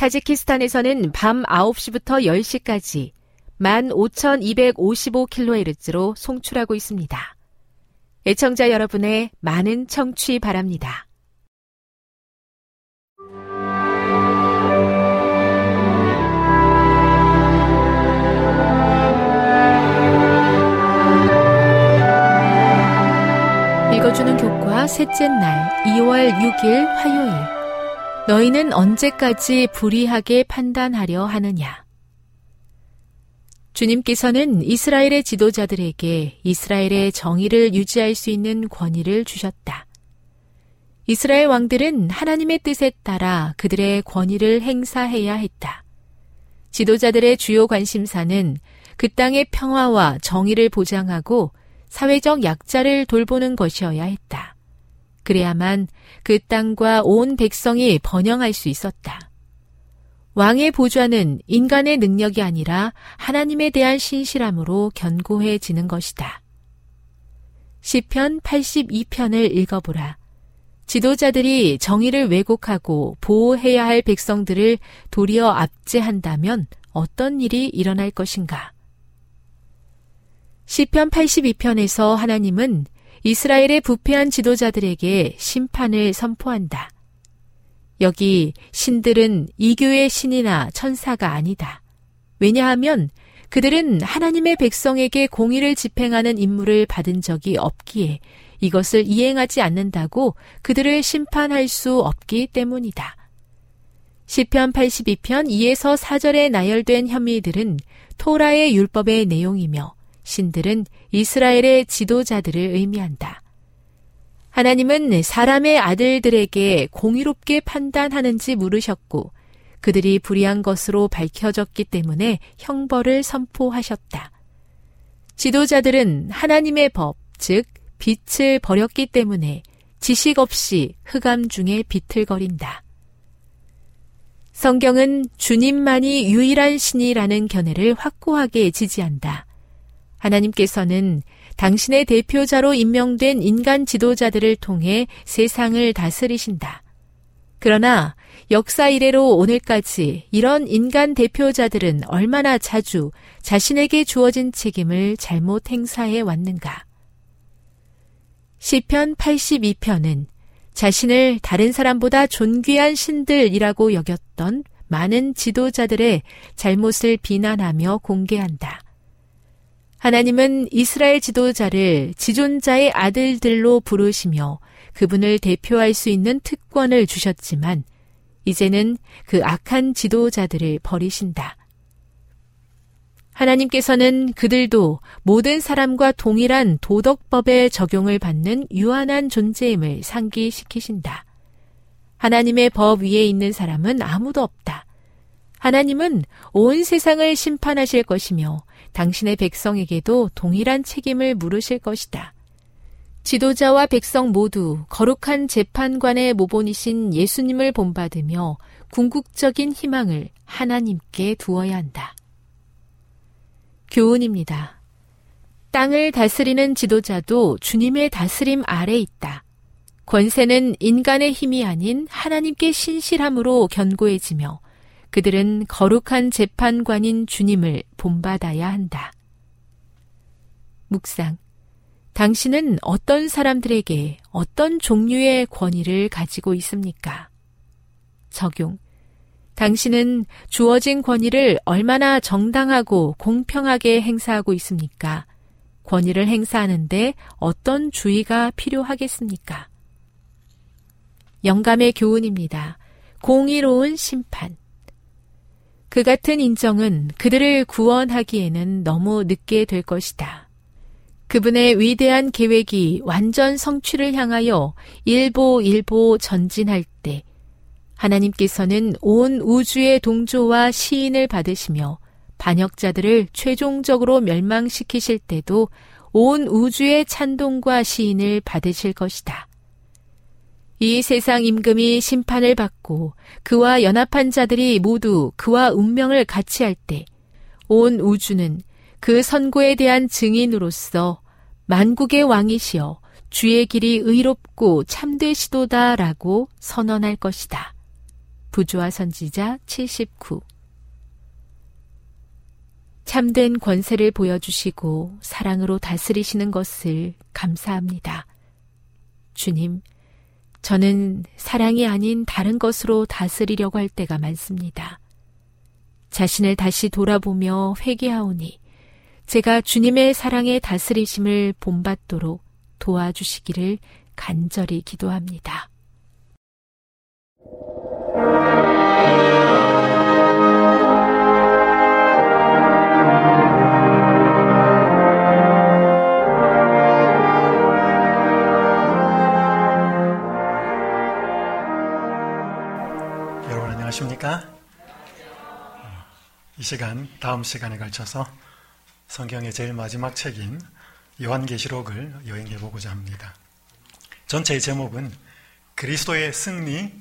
타지키스탄에서는 밤 9시부터 10시까지 15,255kHz로 송출하고 있습니다. 애청자 여러분의 많은 청취 바랍니다. 읽어주는 교과 셋째 날 2월 6일 화요일 너희는 언제까지 불의하게 판단하려 하느냐 주님께서는 이스라엘의 지도자들에게 이스라엘의 정의를 유지할 수 있는 권위를 주셨다. 이스라엘 왕들은 하나님의 뜻에 따라 그들의 권위를 행사해야 했다. 지도자들의 주요 관심사는 그 땅의 평화와 정의를 보장하고 사회적 약자를 돌보는 것이어야 했다. 그래야만 그 땅과 온 백성이 번영할 수 있었다. 왕의 보좌는 인간의 능력이 아니라 하나님에 대한 신실함으로 견고해지는 것이다. 시편 82편을 읽어보라. 지도자들이 정의를 왜곡하고 보호해야 할 백성들을 도리어 압제한다면 어떤 일이 일어날 것인가? 시편 82편에서 하나님은 이스라엘의 부패한 지도자들에게 심판을 선포한다. 여기 신들은 이교의 신이나 천사가 아니다. 왜냐하면 그들은 하나님의 백성에게 공의를 집행하는 임무를 받은 적이 없기에 이것을 이행하지 않는다고 그들을 심판할 수 없기 때문이다. 시편 82편 2에서 4절에 나열된 혐의들은 토라의 율법의 내용이며 신들은 이스라엘의 지도자들을 의미한다. 하나님은 사람의 아들들에게 공의롭게 판단하는지 물으셨고 그들이 불의한 것으로 밝혀졌기 때문에 형벌을 선포하셨다. 지도자들은 하나님의 법, 즉 빛을 버렸기 때문에 지식 없이 흑암 중에 비틀거린다. 성경은 주님만이 유일한 신이라는 견해를 확고하게 지지한다. 하나님께서는 당신의 대표자로 임명된 인간 지도자들을 통해 세상을 다스리신다. 그러나 역사 이래로 오늘까지 이런 인간 대표자들은 얼마나 자주 자신에게 주어진 책임을 잘못 행사해 왔는가? 시편 82편은 자신을 다른 사람보다 존귀한 신들이라고 여겼던 많은 지도자들의 잘못을 비난하며 공개한다. 하나님은 이스라엘 지도자를 지존자의 아들들로 부르시며 그분을 대표할 수 있는 특권을 주셨지만 이제는 그 악한 지도자들을 버리신다. 하나님께서는 그들도 모든 사람과 동일한 도덕법의 적용을 받는 유한한 존재임을 상기시키신다. 하나님의 법 위에 있는 사람은 아무도 없다. 하나님은 온 세상을 심판하실 것이며 당신의 백성에게도 동일한 책임을 물으실 것이다. 지도자와 백성 모두 거룩한 재판관의 모본이신 예수님을 본받으며 궁극적인 희망을 하나님께 두어야 한다. 교훈입니다. 땅을 다스리는 지도자도 주님의 다스림 아래 있다. 권세는 인간의 힘이 아닌 하나님께 신실함으로 견고해지며 그들은 거룩한 재판관인 주님을 본받아야 한다. 묵상. 당신은 어떤 사람들에게 어떤 종류의 권위를 가지고 있습니까? 적용. 당신은 주어진 권위를 얼마나 정당하고 공평하게 행사하고 있습니까? 권위를 행사하는데 어떤 주의가 필요하겠습니까? 영감의 교훈입니다. 공의로운 심판. 그 같은 인정은 그들을 구원하기에는 너무 늦게 될 것이다. 그분의 위대한 계획이 완전 성취를 향하여 일보 일보 전진할 때 하나님께서는 온 우주의 동조와 시인을 받으시며 반역자들을 최종적으로 멸망시키실 때도 온 우주의 찬동과 시인을 받으실 것이다. 이 세상 임금이 심판을 받고 그와 연합한 자들이 모두 그와 운명을 같이 할 때 온 우주는 그 선고에 대한 증인으로서 만국의 왕이시여 주의 길이 의롭고 참되시도다라고 선언할 것이다. 부조와 선지자 79 참된 권세를 보여주시고 사랑으로 다스리시는 것을 감사합니다. 주님, 저는 사랑이 아닌 다른 것으로 다스리려고 할 때가 많습니다. 자신을 다시 돌아보며 회개하오니 제가 주님의 사랑의 다스리심을 본받도록 도와주시기를 간절히 기도합니다. 이 시간 다음 시간에 걸쳐서 성경의 제일 마지막 책인 요한계시록을 여행해 보고자 합니다. 전체의 제목은 그리스도의 승리,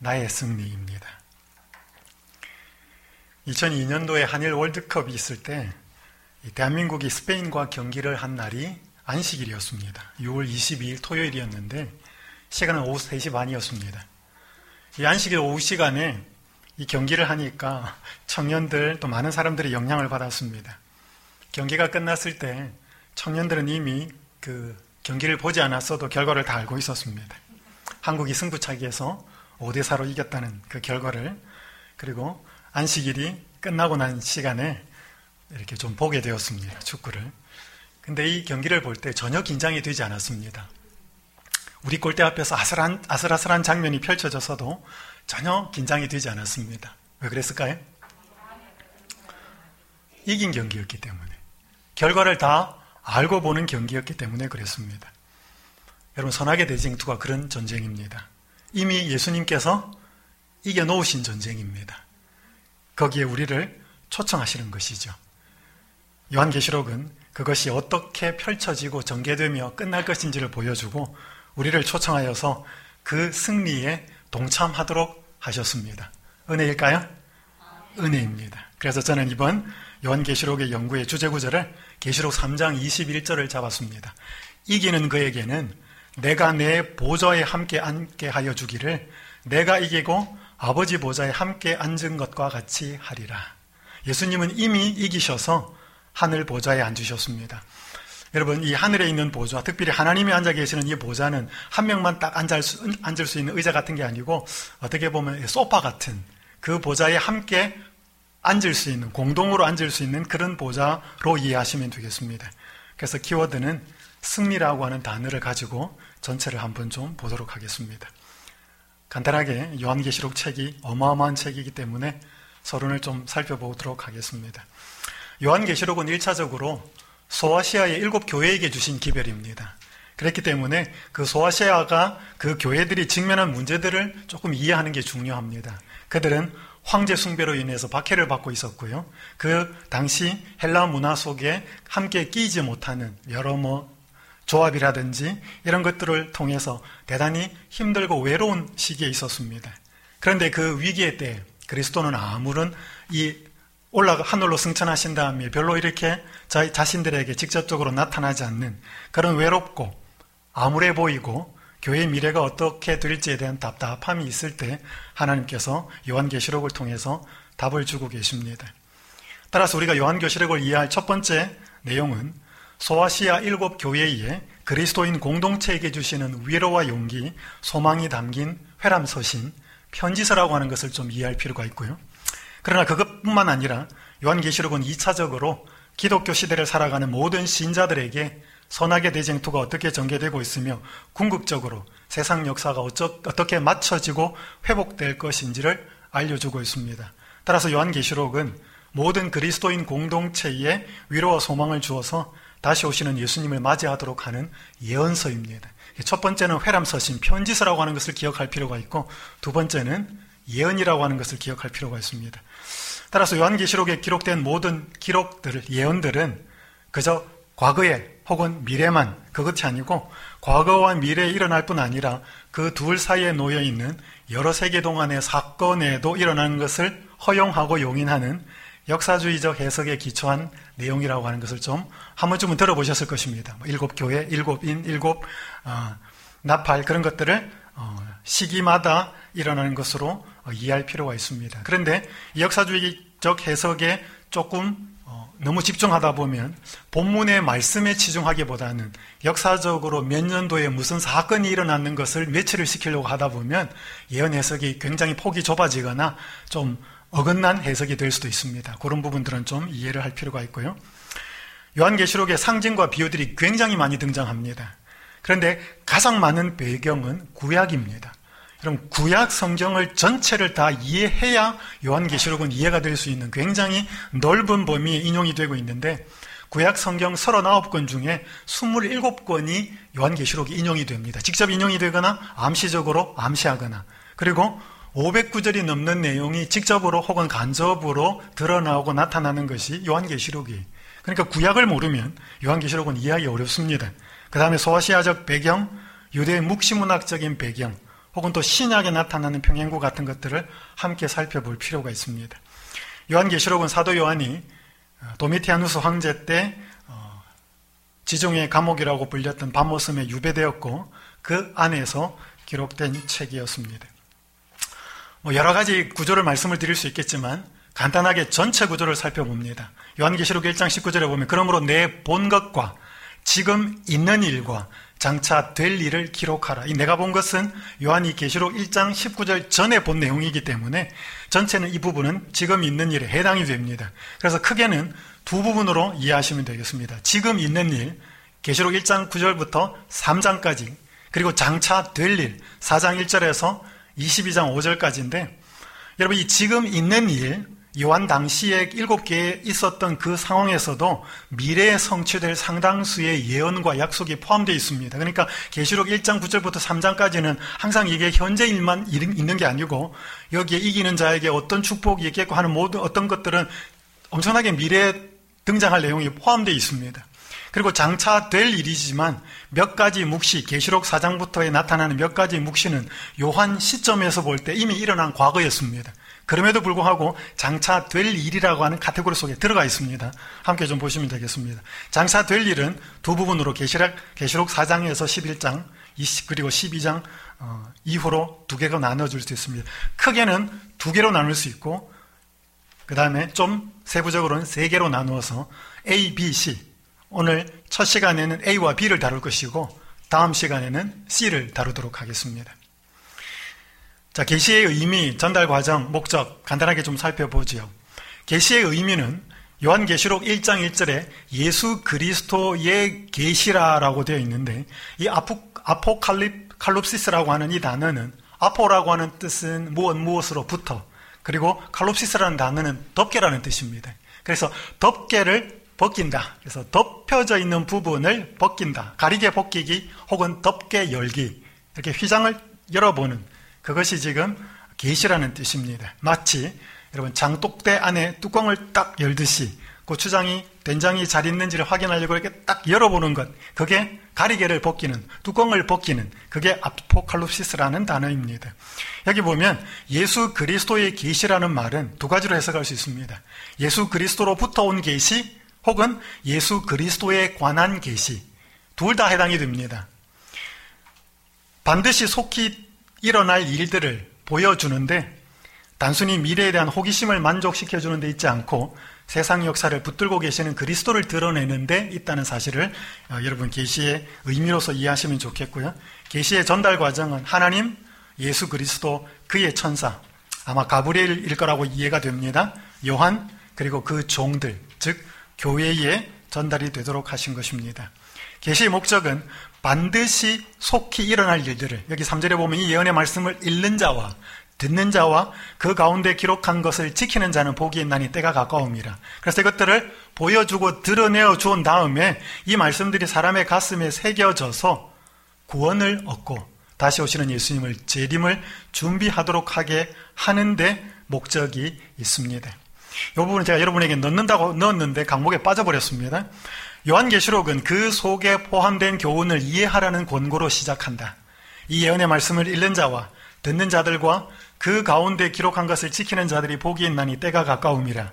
나의 승리입니다. 2002년도에 한일 월드컵이 있을 때 대한민국이 스페인과 경기를 한 날이 안식일이었습니다. 6월 22일 토요일이었는데 시간은 오후 3시 반이었습니다. 이 안식일 오후 시간에 이 경기를 하니까 청년들 또 많은 사람들이 영향을 받았습니다. 경기가 끝났을 때 청년들은 이미 그 경기를 보지 않았어도 결과를 다 알고 있었습니다. 한국이 승부차기에서 5대4로 이겼다는 그 결과를 그리고 안식일이 끝나고 난 시간에 이렇게 좀 보게 되었습니다. 축구를. 근데 이 경기를 볼 때 전혀 긴장이 되지 않았습니다. 우리 골대 앞에서 아슬한, 아슬아슬한 장면이 펼쳐져서도 전혀 긴장이 되지 않았습니다. 왜 그랬을까요? 이긴 경기였기 때문에. 결과를 다 알고 보는 경기였기 때문에 그랬습니다. 여러분, 선악의 대쟁투가 그런 전쟁입니다. 이미 예수님께서 이겨놓으신 전쟁입니다. 거기에 우리를 초청하시는 것이죠. 요한계시록은 그것이 어떻게 펼쳐지고 전개되며 끝날 것인지를 보여주고 우리를 초청하여서 그 승리에 동참하도록 하셨습니다. 은혜일까요? 은혜입니다. 그래서 저는 이번 요한계시록의 연구의 주제 구절을 계시록 3장 21절을 잡았습니다. 이기는 그에게는 내가 내 보좌에 함께 앉게 하여 주기를 내가 이기고 아버지 보좌에 함께 앉은 것과 같이 하리라. 예수님은 이미 이기셔서 하늘 보좌에 앉으셨습니다. 여러분, 이 하늘에 있는 보좌, 특별히 하나님이 앉아 계시는 이 보좌는 한 명만 딱 앉을 수, 앉을 수 있는 의자 같은 게 아니고 어떻게 보면 소파 같은 그 보좌에 함께 앉을 수 있는, 공동으로 앉을 수 있는 그런 보좌로 이해하시면 되겠습니다. 그래서 키워드는 승리라고 하는 단어를 가지고 전체를 한번 좀 보도록 하겠습니다. 간단하게 요한계시록 책이 어마어마한 책이기 때문에 서론을 좀 살펴보도록 하겠습니다. 요한계시록은 1차적으로 소아시아의 일곱 교회에게 주신 기별입니다. 그렇기 때문에 그 소아시아가 그 교회들이 직면한 문제들을 조금 이해하는 게 중요합니다. 그들은 황제 숭배로 인해서 박해를 받고 있었고요. 그 당시 헬라 문화 속에 함께 끼지 못하는 여러 뭐 조합이라든지 이런 것들을 통해서 대단히 힘들고 외로운 시기에 있었습니다. 그런데 그 위기의 때 그리스도는 아무런 이 올라가 하늘로 승천하신 다음에 별로 이렇게 자, 자신들에게 직접적으로 나타나지 않는 그런 외롭고 암울해 보이고 교회의 미래가 어떻게 될지에 대한 답답함이 있을 때 하나님께서 요한계시록을 통해서 답을 주고 계십니다. 따라서 우리가 요한계시록을 이해할 첫 번째 내용은 소아시아 일곱 교회에 그리스도인 공동체에게 주시는 위로와 용기, 소망이 담긴 회람서신, 편지서라고 하는 것을 좀 이해할 필요가 있고요. 그러나 그것뿐만 아니라 요한계시록은 2차적으로 기독교 시대를 살아가는 모든 신자들에게 선악의 대쟁투가 어떻게 전개되고 있으며 궁극적으로 세상 역사가 어떻게 맞춰지고 회복될 것인지를 알려주고 있습니다. 따라서 요한계시록은 모든 그리스도인 공동체에 위로와 소망을 주어서 다시 오시는 예수님을 맞이하도록 하는 예언서입니다. 첫 번째는 회람서신 편지서라고 하는 것을 기억할 필요가 있고 두 번째는 예언이라고 하는 것을 기억할 필요가 있습니다. 따라서 요한계시록에 기록된 모든 기록들, 예언들은 그저 과거에 혹은 미래만 그것이 아니고 과거와 미래에 일어날 뿐 아니라 그 둘 사이에 놓여 있는 여러 세계 동안의 사건에도 일어나는 것을 허용하고 용인하는 역사주의적 해석에 기초한 내용이라고 하는 것을 좀 한 번쯤은 들어보셨을 것입니다. 뭐 일곱 교회, 일곱 인, 일곱 어, 나팔 그런 것들을 어, 시기마다 일어나는 것으로 어, 이해할 필요가 있습니다. 그런데 역사주의적 해석에 조금 너무 집중하다 보면 본문의 말씀에 치중하기보다는 역사적으로 몇 년도에 무슨 사건이 일어났는 것을 매치를 시키려고 하다 보면 예언 해석이 굉장히 폭이 좁아지거나 좀 어긋난 해석이 될 수도 있습니다. 그런 부분들은 좀 이해를 할 필요가 있고요. 요한계시록의 상징과 비유들이 굉장히 많이 등장합니다. 그런데 가장 많은 배경은 구약입니다. 그럼 구약 성경을 전체를 다 이해해야 요한계시록은 이해가 될 수 있는 굉장히 넓은 범위에 인용이 되고 있는데 구약 성경 39권 중에 27권이 요한계시록이 인용이 됩니다. 직접 인용이 되거나 암시적으로 암시하거나 그리고 500구절이 넘는 내용이 직접으로 혹은 간접으로 드러나오고 나타나는 것이 요한계시록이 그러니까 구약을 모르면 요한계시록은 이해하기 어렵습니다. 그 다음에 소아시아적 배경, 유대의 묵시문학적인 배경, 혹은 또 신약에 나타나는 평행구 같은 것들을 함께 살펴볼 필요가 있습니다. 요한계시록은 사도 요한이 어, 도미티아누스 황제 때 어, 지중해 감옥이라고 불렸던 밤모섬에 유배되었고 그 안에서 기록된 책이었습니다. 뭐 여러 가지 구조를 말씀을 드릴 수 있겠지만 간단하게 전체 구조를 살펴봅니다. 요한계시록 1장 19절에 보면 그러므로 내 본 것과 지금 있는 일과 장차 될 일을 기록하라. 이 내가 본 것은 요한이 계시록 1장 19절 전에 본 내용이기 때문에 전체는 이 부분은 지금 있는 일에 해당이 됩니다. 그래서 크게는 두 부분으로 이해하시면 되겠습니다. 지금 있는 일, 계시록 1장 9절부터 3장까지, 그리고 장차 될 일, 4장 1절에서 22장 5절까지인데, 여러분 이 지금 있는 일, 요한 당시에 일곱 개에 있었던 그 상황에서도 미래에 성취될 상당수의 예언과 약속이 포함되어 있습니다. 그러니까 계시록 1장 9절부터 3장까지는 항상 이게 현재 일만 있는 게 아니고 여기에 이기는 자에게 어떤 축복이 있겠고 하는 모든 어떤 것들은 엄청나게 미래에 등장할 내용이 포함되어 있습니다. 그리고 장차 될 일이지만 몇 가지 묵시, 계시록 4장부터에 나타나는 몇 가지 묵시는 요한 시점에서 볼 때 이미 일어난 과거였습니다. 그럼에도 불구하고 장차 될 일이라고 하는 카테고리 속에 들어가 있습니다. 함께 좀 보시면 되겠습니다. 장차 될 일은 두 부분으로 계시록, 계시록 4장에서 11장, 20, 그리고 12장 어, 이후로 두 개가 나눠질 수 있습니다. 크게는 두 개로 나눌 수 있고 그 다음에 좀 세부적으로는 세 개로 나누어서 A, B, C 오늘 첫 시간에는 A와 B를 다룰 것이고 다음 시간에는 C를 다루도록 하겠습니다. 자, 계시의 의미, 전달 과정, 목적 간단하게 좀 살펴보지요. 계시의 의미는 요한계시록 1장 1절에 예수 그리스도의 계시라라고 되어 있는데 이 아포, 아포칼립 칼롭시스라고 하는 이 단어는 아포라고 하는 뜻은 무엇 무엇으로부터 그리고 칼롭시스라는 단어는 덮개라는 뜻입니다. 그래서 덮개를 벗긴다. 그래서 덮여져 있는 부분을 벗긴다. 가리개 벗기기 혹은 덮개 열기. 이렇게 휘장을 열어보는 그것이 지금 계시라는 뜻입니다. 마치 여러분 장독대 안에 뚜껑을 딱 열듯이 고추장이 된장이 잘 있는지를 확인하려고 이렇게 딱 열어보는 것 그게 가리개를 벗기는 뚜껑을 벗기는 그게 아포칼립시스라는 단어입니다. 여기 보면 예수 그리스도의 계시라는 말은 두 가지로 해석할 수 있습니다. 예수 그리스도로부터 온 계시 혹은 예수 그리스도에 관한 계시 둘 다 해당이 됩니다. 반드시 속히 일어날 일들을 보여주는데 단순히 미래에 대한 호기심을 만족시켜 주는 데 있지 않고 세상 역사를 붙들고 계시는 그리스도를 드러내는 데 있다는 사실을 어, 여러분 계시의 의미로서 이해하시면 좋겠고요. 계시의 전달 과정은 하나님, 예수 그리스도, 그의 천사, 아마 가브리엘일 거라고 이해가 됩니다. 요한 그리고 그 종들, 즉 교회에 전달이 되도록 하신 것입니다. 계시의 목적은 반드시 속히 일어날 일들을 여기 3절에 보면 이 예언의 말씀을 읽는 자와 듣는 자와 그 가운데 기록한 것을 지키는 자는 복이 있나니 때가 가까움이라. 그래서 이것들을 보여주고 드러내어 주은 다음에 이 말씀들이 사람의 가슴에 새겨져서 구원을 얻고 다시 오시는 예수님을 재림을 준비하도록 하게 하는데 목적이 있습니다. 이 부분은 제가 여러분에게 넣는다고 넣었는데 강목에 빠져버렸습니다. 요한계시록은 그 속에 포함된 교훈을 이해하라는 권고로 시작한다. 이 예언의 말씀을 읽는 자와 듣는 자들과 그 가운데 기록한 것을 지키는 자들이 복이 있나니 때가 가까움이라.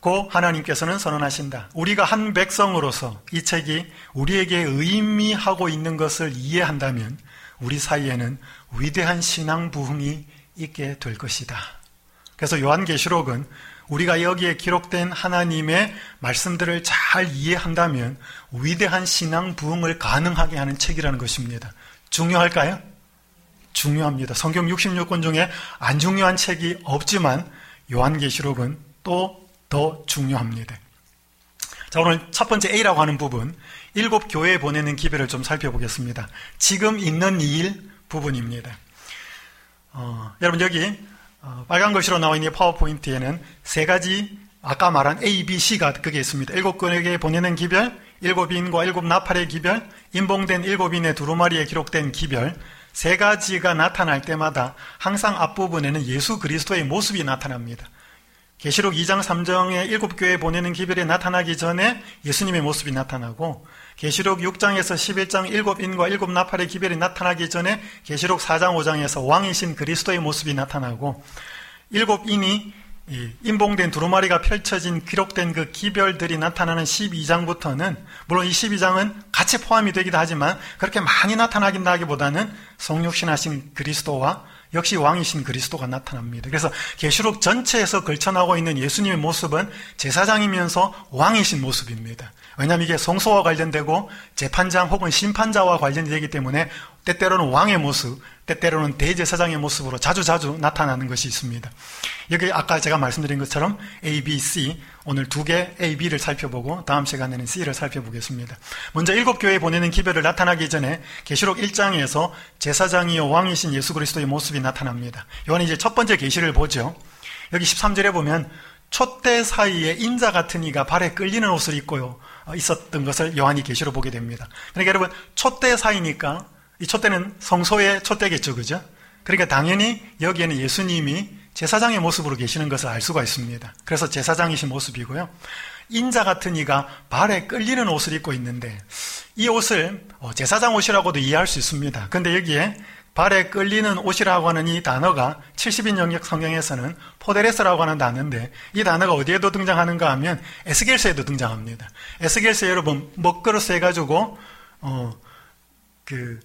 고 하나님께서는 선언하신다. 우리가 한 백성으로서 이 책이 우리에게 의미하고 있는 것을 이해한다면 우리 사이에는 위대한 신앙 부흥이 있게 될 것이다. 그래서 요한계시록은 우리가 여기에 기록된 하나님의 말씀들을 잘 이해한다면 위대한 신앙 부흥을 가능하게 하는 책이라는 것입니다. 중요할까요? 중요합니다. 성경 66권 중에 안 중요한 책이 없지만 요한계시록은 또 더 중요합니다. 자, 오늘 첫 번째 A라고 하는 부분, 일곱 교회에 보내는 기별을 좀 살펴보겠습니다. 지금 있는 일 부분입니다. 어, 여러분 여기 어, 빨간 글씨로 나와 있는 파워포인트에는 세 가지 아까 말한 A, B, C가 그게 있습니다. 일곱 교회에 보내는 기별, 일곱 인과 일곱 나팔의 기별, 인봉된 일곱 인의 두루마리에 기록된 기별, 세 가지가 나타날 때마다 항상 앞부분에는 예수 그리스도의 모습이 나타납니다. 계시록 2장 3장의 일곱 교회 보내는 기별이 나타나기 전에 예수님의 모습이 나타나고 계시록 6장에서 11장 일곱 인과 일곱 나팔의 기별이 나타나기 전에 계시록 4장 5장에서 왕이신 그리스도의 모습이 나타나고 일곱 인이 인봉된 두루마리가 펼쳐진 기록된 그 기별들이 나타나는 12장부터는 물론 이 12장은 같이 포함이 되기도 하지만 그렇게 많이 나타나긴 하기보다는 성육신하신 그리스도와 역시 왕이신 그리스도가 나타납니다. 그래서 계시록 전체에서 걸쳐나오고 있는 예수님의 모습은 제사장이면서 왕이신 모습입니다. 왜냐하면 이게 성소와 관련되고 재판장 혹은 심판자와 관련되기 때문에 때때로는 왕의 모습, 때때로는 대제사장의 모습으로 자주 자주 나타나는 것이 있습니다. 여기 아까 제가 말씀드린 것처럼 A, B, C 오늘 두 개 A, B를 살펴보고 다음 시간에는 C를 살펴보겠습니다. 먼저 일곱 교회에 보내는 기별을 나타나기 전에 계시록 1장에서 제사장이요 왕이신 예수 그리스도의 모습이 나타납니다. 요한이 이제 첫 번째 계시를 보죠. 여기 13절에 보면 촛대 사이에 인자 같은 이가 발에 끌리는 옷을 입고요 있었던 것을 요한이 계시로 보게 됩니다. 그러니까 여러분 촛대 사이니까 이 촛대는 성소의 촛대겠죠, 그죠? 그러니까 당연히 여기에는 예수님이 제사장의 모습으로 계시는 것을 알 수가 있습니다. 그래서 제사장이신 모습이고요. 인자 같은 이가 발에 끌리는 옷을 입고 있는데 이 옷을 어, 제사장 옷이라고도 이해할 수 있습니다. 근데 여기에 발에 끌리는 옷이라고 하는 이 단어가 70인 영역 성경에서는 포데레스라고 하는 단어인데 이 단어가 어디에도 등장하는가 하면 에스겔서에도 등장합니다. 에스겔서 여러분 먹그릇 해가지고 어 그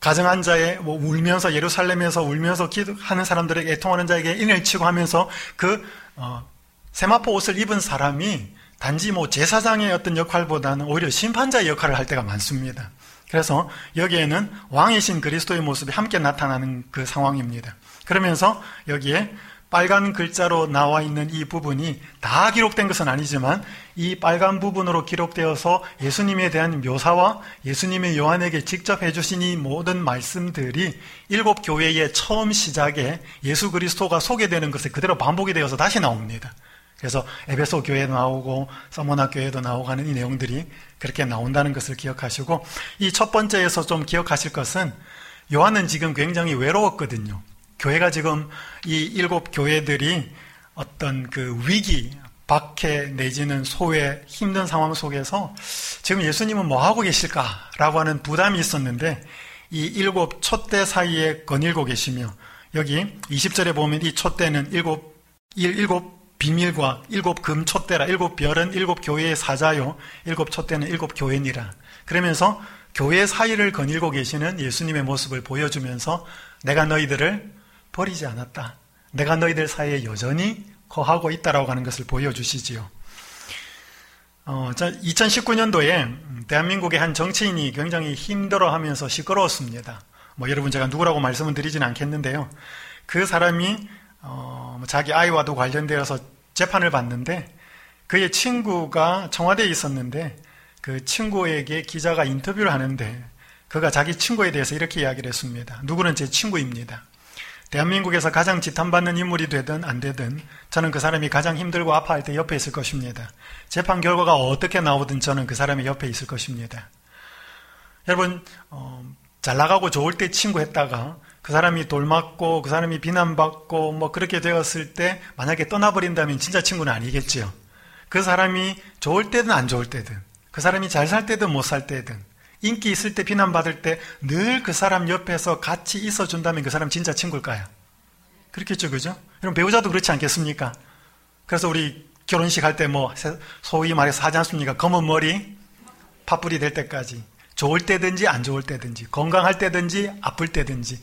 가정한 자의 뭐 울면서 예루살렘에서 울면서 기도하는 사람들에게 애통하는 자에게 인을 치고 하면서 그 어, 세마포 옷을 입은 사람이 단지 뭐 제사장의 어떤 역할보다는 오히려 심판자의 역할을 할 때가 많습니다. 그래서 여기에는 왕이신 그리스도의 모습이 함께 나타나는 그 상황입니다. 그러면서 여기에 빨간 글자로 나와 있는 이 부분이 다 기록된 것은 아니지만 이 빨간 부분으로 기록되어서 예수님에 대한 묘사와 예수님의 요한에게 직접 해주신 이 모든 말씀들이 일곱 교회의 처음 시작에 예수 그리스도가 소개되는 것에 그대로 반복이 되어서 다시 나옵니다. 그래서 에베소 교회도 나오고 서머나 교회도 나오고 하는 이 내용들이 그렇게 나온다는 것을 기억하시고 이 첫 번째에서 좀 기억하실 것은 요한은 지금 굉장히 외로웠거든요. 교회가 지금 이 일곱 교회들이 어떤 그 위기, 박해 내지는 소외, 힘든 상황 속에서 지금 예수님은 뭐 하고 계실까라고 하는 부담이 있었는데 이 일곱 촛대 사이에 거닐고 계시며 여기 20절에 보면 이 촛대는 일곱, 일, 일곱 비밀과 일곱 금 촛대라 일곱 별은 일곱 교회의 사자요 일곱 촛대는 일곱 교회니라. 그러면서 교회 사이를 거닐고 계시는 예수님의 모습을 보여주면서 내가 너희들을 버리지 않았다. 내가 너희들 사이에 여전히 거하고 있다라고 하는 것을 보여주시지요. 어, 2019년도에 대한민국의 한 정치인이 굉장히 힘들어하면서 시끄러웠습니다. 뭐 여러분 제가 누구라고 말씀을 드리지는 않겠는데요. 그 사람이 어, 뭐 자기 아이와도 관련되어서 재판을 받는데 그의 친구가 청와대에 있었는데 그 친구에게 기자가 인터뷰를 하는데 그가 자기 친구에 대해서 이렇게 이야기를 했습니다. 누구는 제 친구입니다. 대한민국에서 가장 지탄받는 인물이 되든 안 되든 저는 그 사람이 가장 힘들고 아파할 때 옆에 있을 것입니다. 재판 결과가 어떻게 나오든 저는 그 사람이 옆에 있을 것입니다. 여러분 어, 잘 나가고 좋을 때 친구 했다가 그 사람이 돌 맞고 그 사람이 비난받고 뭐 그렇게 되었을 때 만약에 떠나버린다면 진짜 친구는 아니겠지요. 그 사람이 좋을 때든 안 좋을 때든 그 사람이 잘 살 때든 못 살 때든 인기 있을 때 비난받을 때 늘 그 사람 옆에서 같이 있어준다면 그 사람 진짜 친구일까요? 그렇겠죠, 그죠? 여러분, 배우자도 그렇지 않겠습니까? 그래서 우리 결혼식 할 때 뭐, 소위 말해서 하지 않습니까? 검은 머리, 파뿌리 될 때까지. 좋을 때든지 안 좋을 때든지, 건강할 때든지 아플 때든지,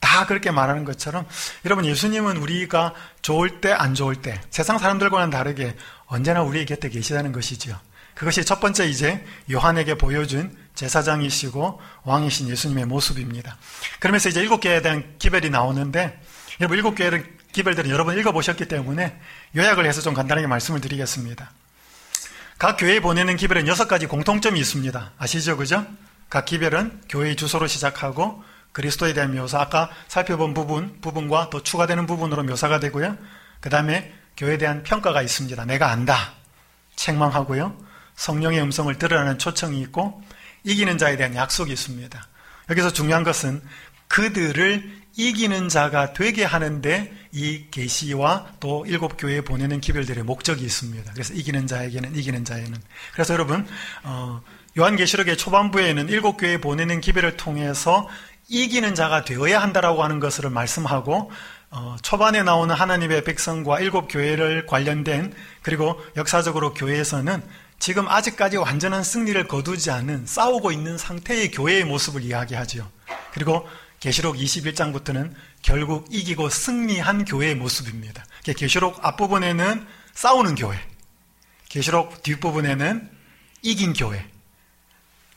다 그렇게 말하는 것처럼, 여러분, 예수님은 우리가 좋을 때, 안 좋을 때, 세상 사람들과는 다르게 언제나 우리 곁에 계시다는 것이죠. 그것이 첫 번째 이제 요한에게 보여준 제사장이시고 왕이신 예수님의 모습입니다. 그러면서 이제 일곱 개에 대한 기별이 나오는데 여러분 일곱 개의 기별들은 여러분 읽어보셨기 때문에 요약을 해서 좀 간단하게 말씀을 드리겠습니다. 각 교회에 보내는 기별은 여섯 가지 공통점이 있습니다. 아시죠? 그죠? 각 기별은 교회의 주소로 시작하고 그리스도에 대한 묘사, 아까 살펴본 부분, 부분과 또 추가되는 부분으로 묘사가 되고요. 그 다음에 교회에 대한 평가가 있습니다. 내가 안다. 책망하고요. 성령의 음성을 들으라는 초청이 있고 이기는 자에 대한 약속이 있습니다. 여기서 중요한 것은 그들을 이기는 자가 되게 하는데 이 계시와 또 일곱 교회에 보내는 기별들의 목적이 있습니다. 그래서 이기는 자에게는 이기는 자에는 그래서 여러분 어, 요한계시록의 초반부에는 일곱 교회에 보내는 기별을 통해서 이기는 자가 되어야 한다라고 하는 것을 말씀하고 어, 초반에 나오는 하나님의 백성과 일곱 교회를 관련된 그리고 역사적으로 교회에서는 지금 아직까지 완전한 승리를 거두지 않은 싸우고 있는 상태의 교회의 모습을 이야기하죠. 그리고 계시록 21장부터는 결국 이기고 승리한 교회의 모습입니다. 계시록 앞부분에는 싸우는 교회, 계시록 뒷부분에는 이긴 교회.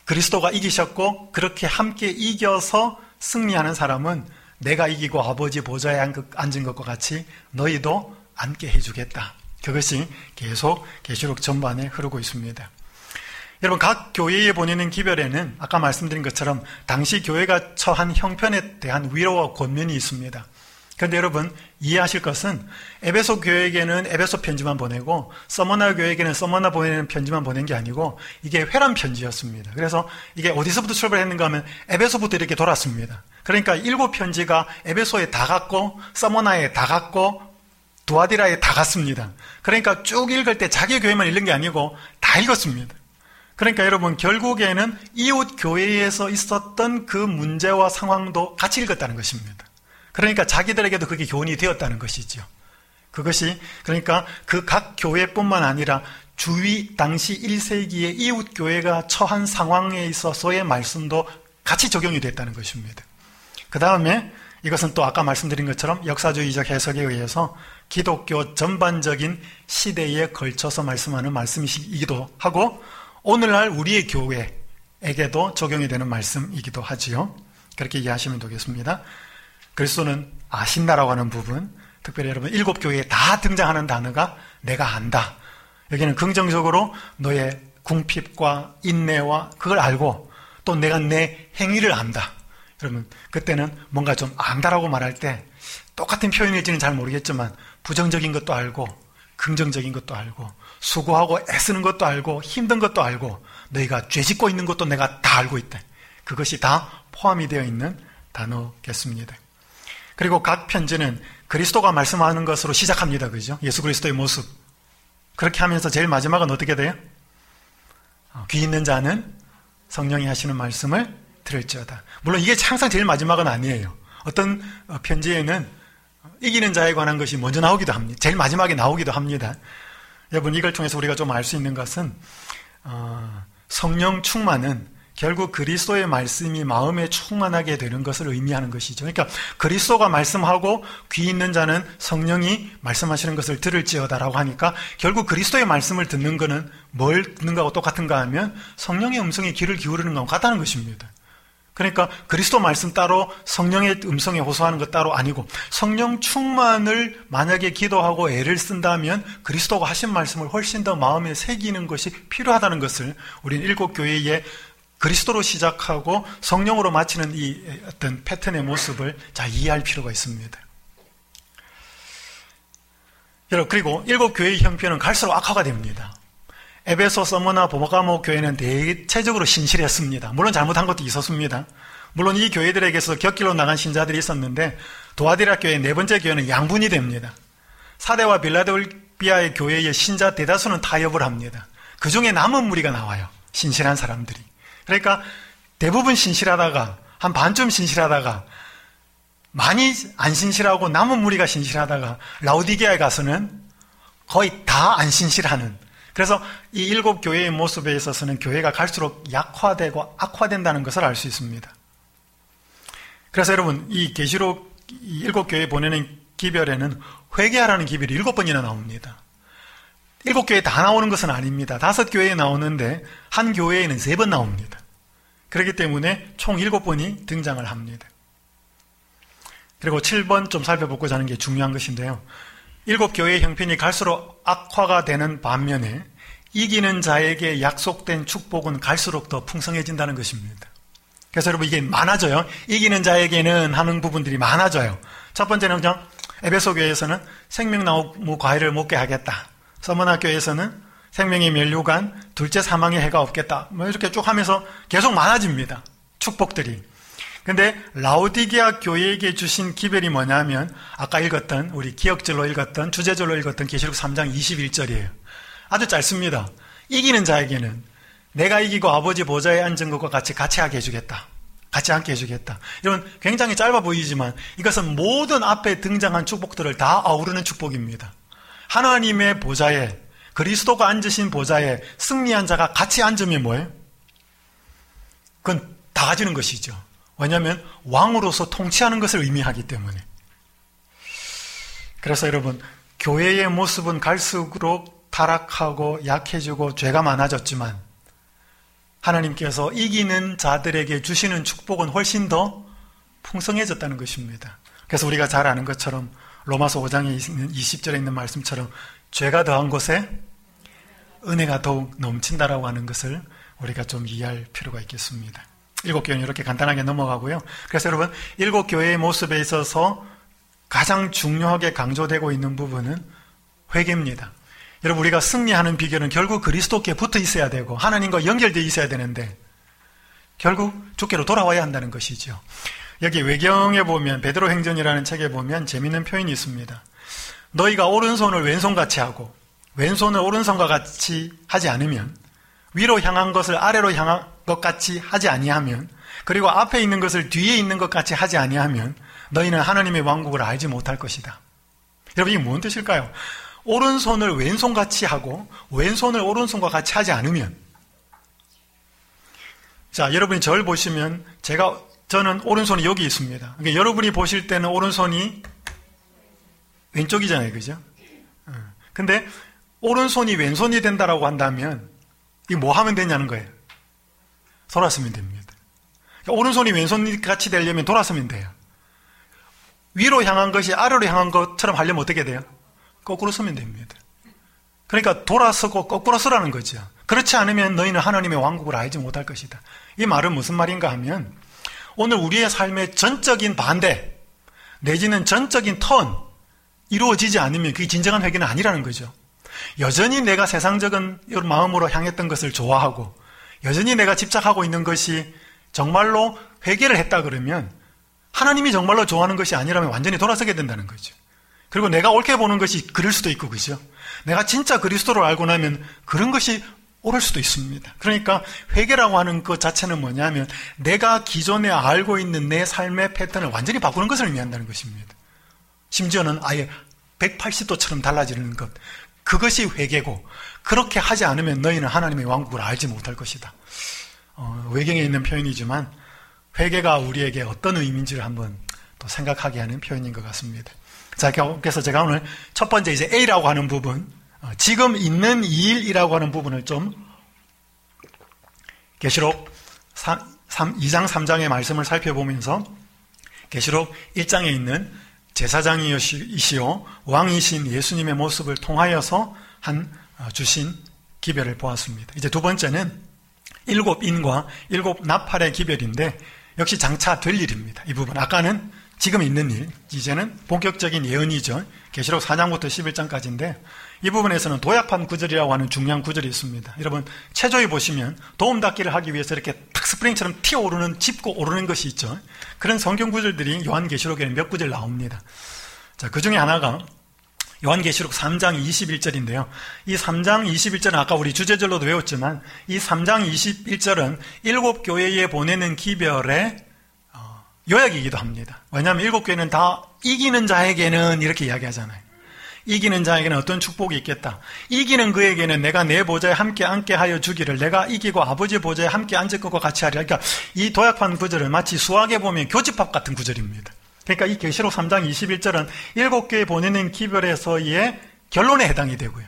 그리스도가 이기셨고 그렇게 함께 이겨서 승리하는 사람은 내가 이기고 아버지 보좌에 앉은 것과 같이 너희도 앉게 해주겠다. 그것이 계속 계시록 전반에 흐르고 있습니다. 여러분 각 교회에 보내는 기별에는 아까 말씀드린 것처럼 당시 교회가 처한 형편에 대한 위로와 권면이 있습니다. 그런데 여러분 이해하실 것은 에베소 교회에게는 에베소 편지만 보내고 서머나 교회에게는 서머나 보내는 편지만 보낸 게 아니고 이게 회란 편지였습니다. 그래서 이게 어디서부터 출발했는가 하면 에베소부터 이렇게 돌았습니다. 그러니까 일곱 편지가 에베소에 다 갔고 서머나에 다 갔고 두아디라에 다 갔습니다. 그러니까 쭉 읽을 때 자기 교회만 읽는 게 아니고 다 읽었습니다. 그러니까 여러분 결국에는 이웃 교회에서 있었던 그 문제와 상황도 같이 읽었다는 것입니다. 그러니까 자기들에게도 그게 교훈이 되었다는 것이죠. 그것이 그러니까 그 각 교회뿐만 아니라 주위 당시 1세기의 이웃 교회가 처한 상황에 있어서의 말씀도 같이 적용이 됐다는 것입니다. 그 다음에 이것은 또 아까 말씀드린 것처럼 역사주의적 해석에 의해서 기독교 전반적인 시대에 걸쳐서 말씀하는 말씀이기도 하고 오늘날 우리의 교회에게도 적용이 되는 말씀이기도 하지요. 그렇게 이해하시면 되겠습니다. 그리스도는 아신다라고 하는 부분, 특별히 여러분 일곱 교회에 다 등장하는 단어가 내가 안다. 여기는 긍정적으로 너의 궁핍과 인내와 그걸 알고 또 내가 내 행위를 안다. 여러분 그때는 뭔가 좀 안다라고 말할 때 똑같은 표현일지는 잘 모르겠지만 부정적인 것도 알고 긍정적인 것도 알고 수고하고 애쓰는 것도 알고 힘든 것도 알고 너희가 죄짓고 있는 것도 내가 다 알고 있다. 그것이 다 포함이 되어 있는 단어겠습니다. 그리고 각 편지는 그리스도가 말씀하는 것으로 시작합니다. 그죠? 예수 그리스도의 모습. 그렇게 하면서 제일 마지막은 어떻게 돼요? 어, 귀 있는 자는 성령이 하시는 말씀을 들을지어다. 물론 이게 항상 제일 마지막은 아니에요. 어떤 어, 편지에는 이기는 자에 관한 것이 먼저 나오기도 합니다. 제일 마지막에 나오기도 합니다. 여러분 이걸 통해서 우리가 좀 알 수 있는 것은 어, 성령 충만은 결국 그리스도의 말씀이 마음에 충만하게 되는 것을 의미하는 것이죠. 그러니까 그리스도가 말씀하고 귀 있는 자는 성령이 말씀하시는 것을 들을지어다라고 하니까 결국 그리스도의 말씀을 듣는 것은 뭘 듣는 거하고 똑같은가 하면 성령의 음성에 귀를 기울이는 것과 같다는 것입니다. 그러니까 그리스도 말씀 따로 성령의 음성에 호소하는 것 따로 아니고 성령 충만을 만약에 기도하고 애를 쓴다면 그리스도가 하신 말씀을 훨씬 더 마음에 새기는 것이 필요하다는 것을 우리는 일곱 교회의 그리스도로 시작하고 성령으로 마치는 이 어떤 패턴의 모습을 잘 이해할 필요가 있습니다. 여러분, 그리고 일곱 교회의 형편은 갈수록 악화가 됩니다. 에베소, 서머나, 보모가모 교회는 대체적으로 신실했습니다. 물론 잘못한 것도 있었습니다. 물론 이 교회들에게서 곁길로 나간 신자들이 있었는데 도아디라 교회 네 번째 교회는 양분이 됩니다. 사대와 빌라델비아의 교회의 신자 대다수는 타협을 합니다. 그 중에 남은 무리가 나와요. 신실한 사람들이. 그러니까 대부분 신실하다가 한 반쯤 신실하다가 많이 안 신실하고 남은 무리가 신실하다가 라우디게아에 가서는 거의 다 안 신실하는 그래서 이 일곱 교회의 모습에 있어서는 교회가 갈수록 약화되고 악화된다는 것을 알 수 있습니다. 그래서 여러분 이 계시록 일곱 교회 보내는 기별에는 회개하라는 기별이 일곱 번이나 나옵니다. 일곱 교회 다 나오는 것은 아닙니다. 다섯 교회에 나오는데 한 교회에는 세 번 나옵니다. 그렇기 때문에 총 일곱 번이 등장을 합니다. 그리고 7번 좀 살펴보고자 하는 게 중요한 것인데요. 일곱 교회의 형편이 갈수록 악화가 되는 반면에 이기는 자에게 약속된 축복은 갈수록 더 풍성해진다는 것입니다. 그래서 여러분 이게 많아져요. 이기는 자에게는 하는 부분들이 많아져요. 첫 번째는 그냥 에베소 교회에서는 생명나무 과일을 먹게 하겠다. 서머나 교회에서는 생명의 멸류관, 둘째 사망의 해가 없겠다. 뭐 이렇게 쭉 하면서 계속 많아집니다. 축복들이. 근데 라우디게아 교회에게 주신 기별이 뭐냐면 아까 읽었던 우리 기억절로 읽었던 주제절로 읽었던 계시록 3장 21절이에요. 아주 짧습니다. 이기는 자에게는 내가 이기고 아버지 보좌에 앉은 것과 같이 같이 하게 해주겠다. 같이 함께 해주겠다. 이런 굉장히 짧아 보이지만 이것은 모든 앞에 등장한 축복들을 다 아우르는 축복입니다. 하나님의 보좌에 그리스도가 앉으신 보좌에 승리한 자가 같이 앉으면 뭐예요? 그건 다 가지는 것이죠. 왜냐하면 왕으로서 통치하는 것을 의미하기 때문에. 그래서 여러분, 교회의 모습은 갈수록 타락하고 약해지고 죄가 많아졌지만 하나님께서 이기는 자들에게 주시는 축복은 훨씬 더 풍성해졌다는 것입니다. 그래서 우리가 잘 아는 것처럼 로마서 5장에 있는 20절에 있는 말씀처럼 죄가 더한 곳에 은혜가 더욱 넘친다라고 하는 것을 우리가 좀 이해할 필요가 있겠습니다. 일곱 교회는 이렇게 간단하게 넘어가고요. 그래서 여러분, 일곱 교회의 모습에 있어서 가장 중요하게 강조되고 있는 부분은 회개입니다. 여러분, 우리가 승리하는 비결은 결국 그리스도께 붙어 있어야 되고 하나님과 연결되어 있어야 되는데 결국 주께로 돌아와야 한다는 것이죠. 여기 외경에 보면 베드로 행전이라는 책에 보면 재밌는 표현이 있습니다. 너희가 오른손을 왼손같이 하고 왼손을 오른손과 같이 하지 않으면 위로 향한 것을 아래로 향한 것 같이 하지 아니하면 그리고 앞에 있는 것을 뒤에 있는 것 같이 하지 아니하면 너희는 하나님의 왕국을 알지 못할 것이다. 여러분 이게 무슨 뜻일까요? 오른손을 왼손 같이 하고 왼손을 오른손과 같이 하지 않으면 자 여러분이 저를 보시면 제가 저는 오른손이 여기 있습니다. 그러니까 여러분이 보실 때는 오른손이 왼쪽이잖아요, 그죠? 어. 근데 오른손이 왼손이 된다라고 한다면 이 뭐 하면 되냐는 거예요. 돌아서면 됩니다. 그러니까 오른손이 왼손 같이 되려면 돌아서면 돼요. 위로 향한 것이 아래로 향한 것처럼 하려면 어떻게 돼요? 거꾸로 서면 됩니다. 그러니까 돌아서고 거꾸로 서라는 거죠. 그렇지 않으면 너희는 하나님의 왕국을 알지 못할 것이다. 이 말은 무슨 말인가 하면 오늘 우리의 삶의 전적인 반대 내지는 전적인 턴 이루어지지 않으면 그게 진정한 회개는 아니라는 거죠. 여전히 내가 세상적인 마음으로 향했던 것을 좋아하고 여전히 내가 집착하고 있는 것이 정말로 회개를 했다 그러면 하나님이 정말로 좋아하는 것이 아니라면 완전히 돌아서게 된다는 거죠. 그리고 내가 옳게 보는 것이 그럴 수도 있고 그죠. 내가 진짜 그리스도를 알고 나면 그런 것이 옳을 수도 있습니다. 그러니까 회개라고 하는 것 자체는 뭐냐면 내가 기존에 알고 있는 내 삶의 패턴을 완전히 바꾸는 것을 의미한다는 것입니다. 심지어는 아예 180도처럼 달라지는 것. 그것이 회개고 그렇게 하지 않으면 너희는 하나님의 왕국을 알지 못할 것이다. 어, 외경에 있는 표현이지만 회개가 우리에게 어떤 의미인지를 한번 또 생각하게 하는 표현인 것 같습니다. 자, 그래서 제가 오늘 첫 번째 이제 A라고 하는 부분, 어, 지금 있는 일이라고 하는 부분을 좀 계시록 2장 3장의 말씀을 살펴보면서 계시록 1장에 있는 제사장이시오 왕이신 예수님의 모습을 통하여서 한 어, 주신 기별을 보았습니다. 이제 두 번째는 일곱 인과 일곱 나팔의 기별인데 역시 장차 될 일입니다. 이 부분 아까는 지금 있는 일, 이제는 본격적인 예언이죠. 계시록 4장부터 11장까지인데 이 부분에서는 도약판 구절이라고 하는 중요한 구절이 있습니다. 여러분 체조에 보시면 도움 닫기를 하기 위해서 이렇게 탁 스프링처럼 튀어 오르는 짚고 오르는 것이 있죠. 그런 성경 구절들이 요한 계시록에는 몇 구절 나옵니다. 자, 그 중에 하나가 요한계시록 3장 21절인데요. 이 3장 21절은 아까 우리 주제절로도 외웠지만 이 3장 21절은 일곱 교회에 보내는 기별의 어, 요약이기도 합니다. 왜냐하면 일곱 교회는 다 이기는 자에게는 이렇게 이야기하잖아요. 이기는 자에게는 어떤 축복이 있겠다. 이기는 그에게는 내가 내 보좌에 함께 앉게 하여 주기를 내가 이기고 아버지 보좌에 함께 앉을 것과 같이 하리라. 그러니까 이 도약판 구절은 마치 수학에 보면 교집합 같은 구절입니다. 그러니까 이 계시록 3장 21절은 일곱 개에 보내는 기별에서의 결론에 해당이 되고요.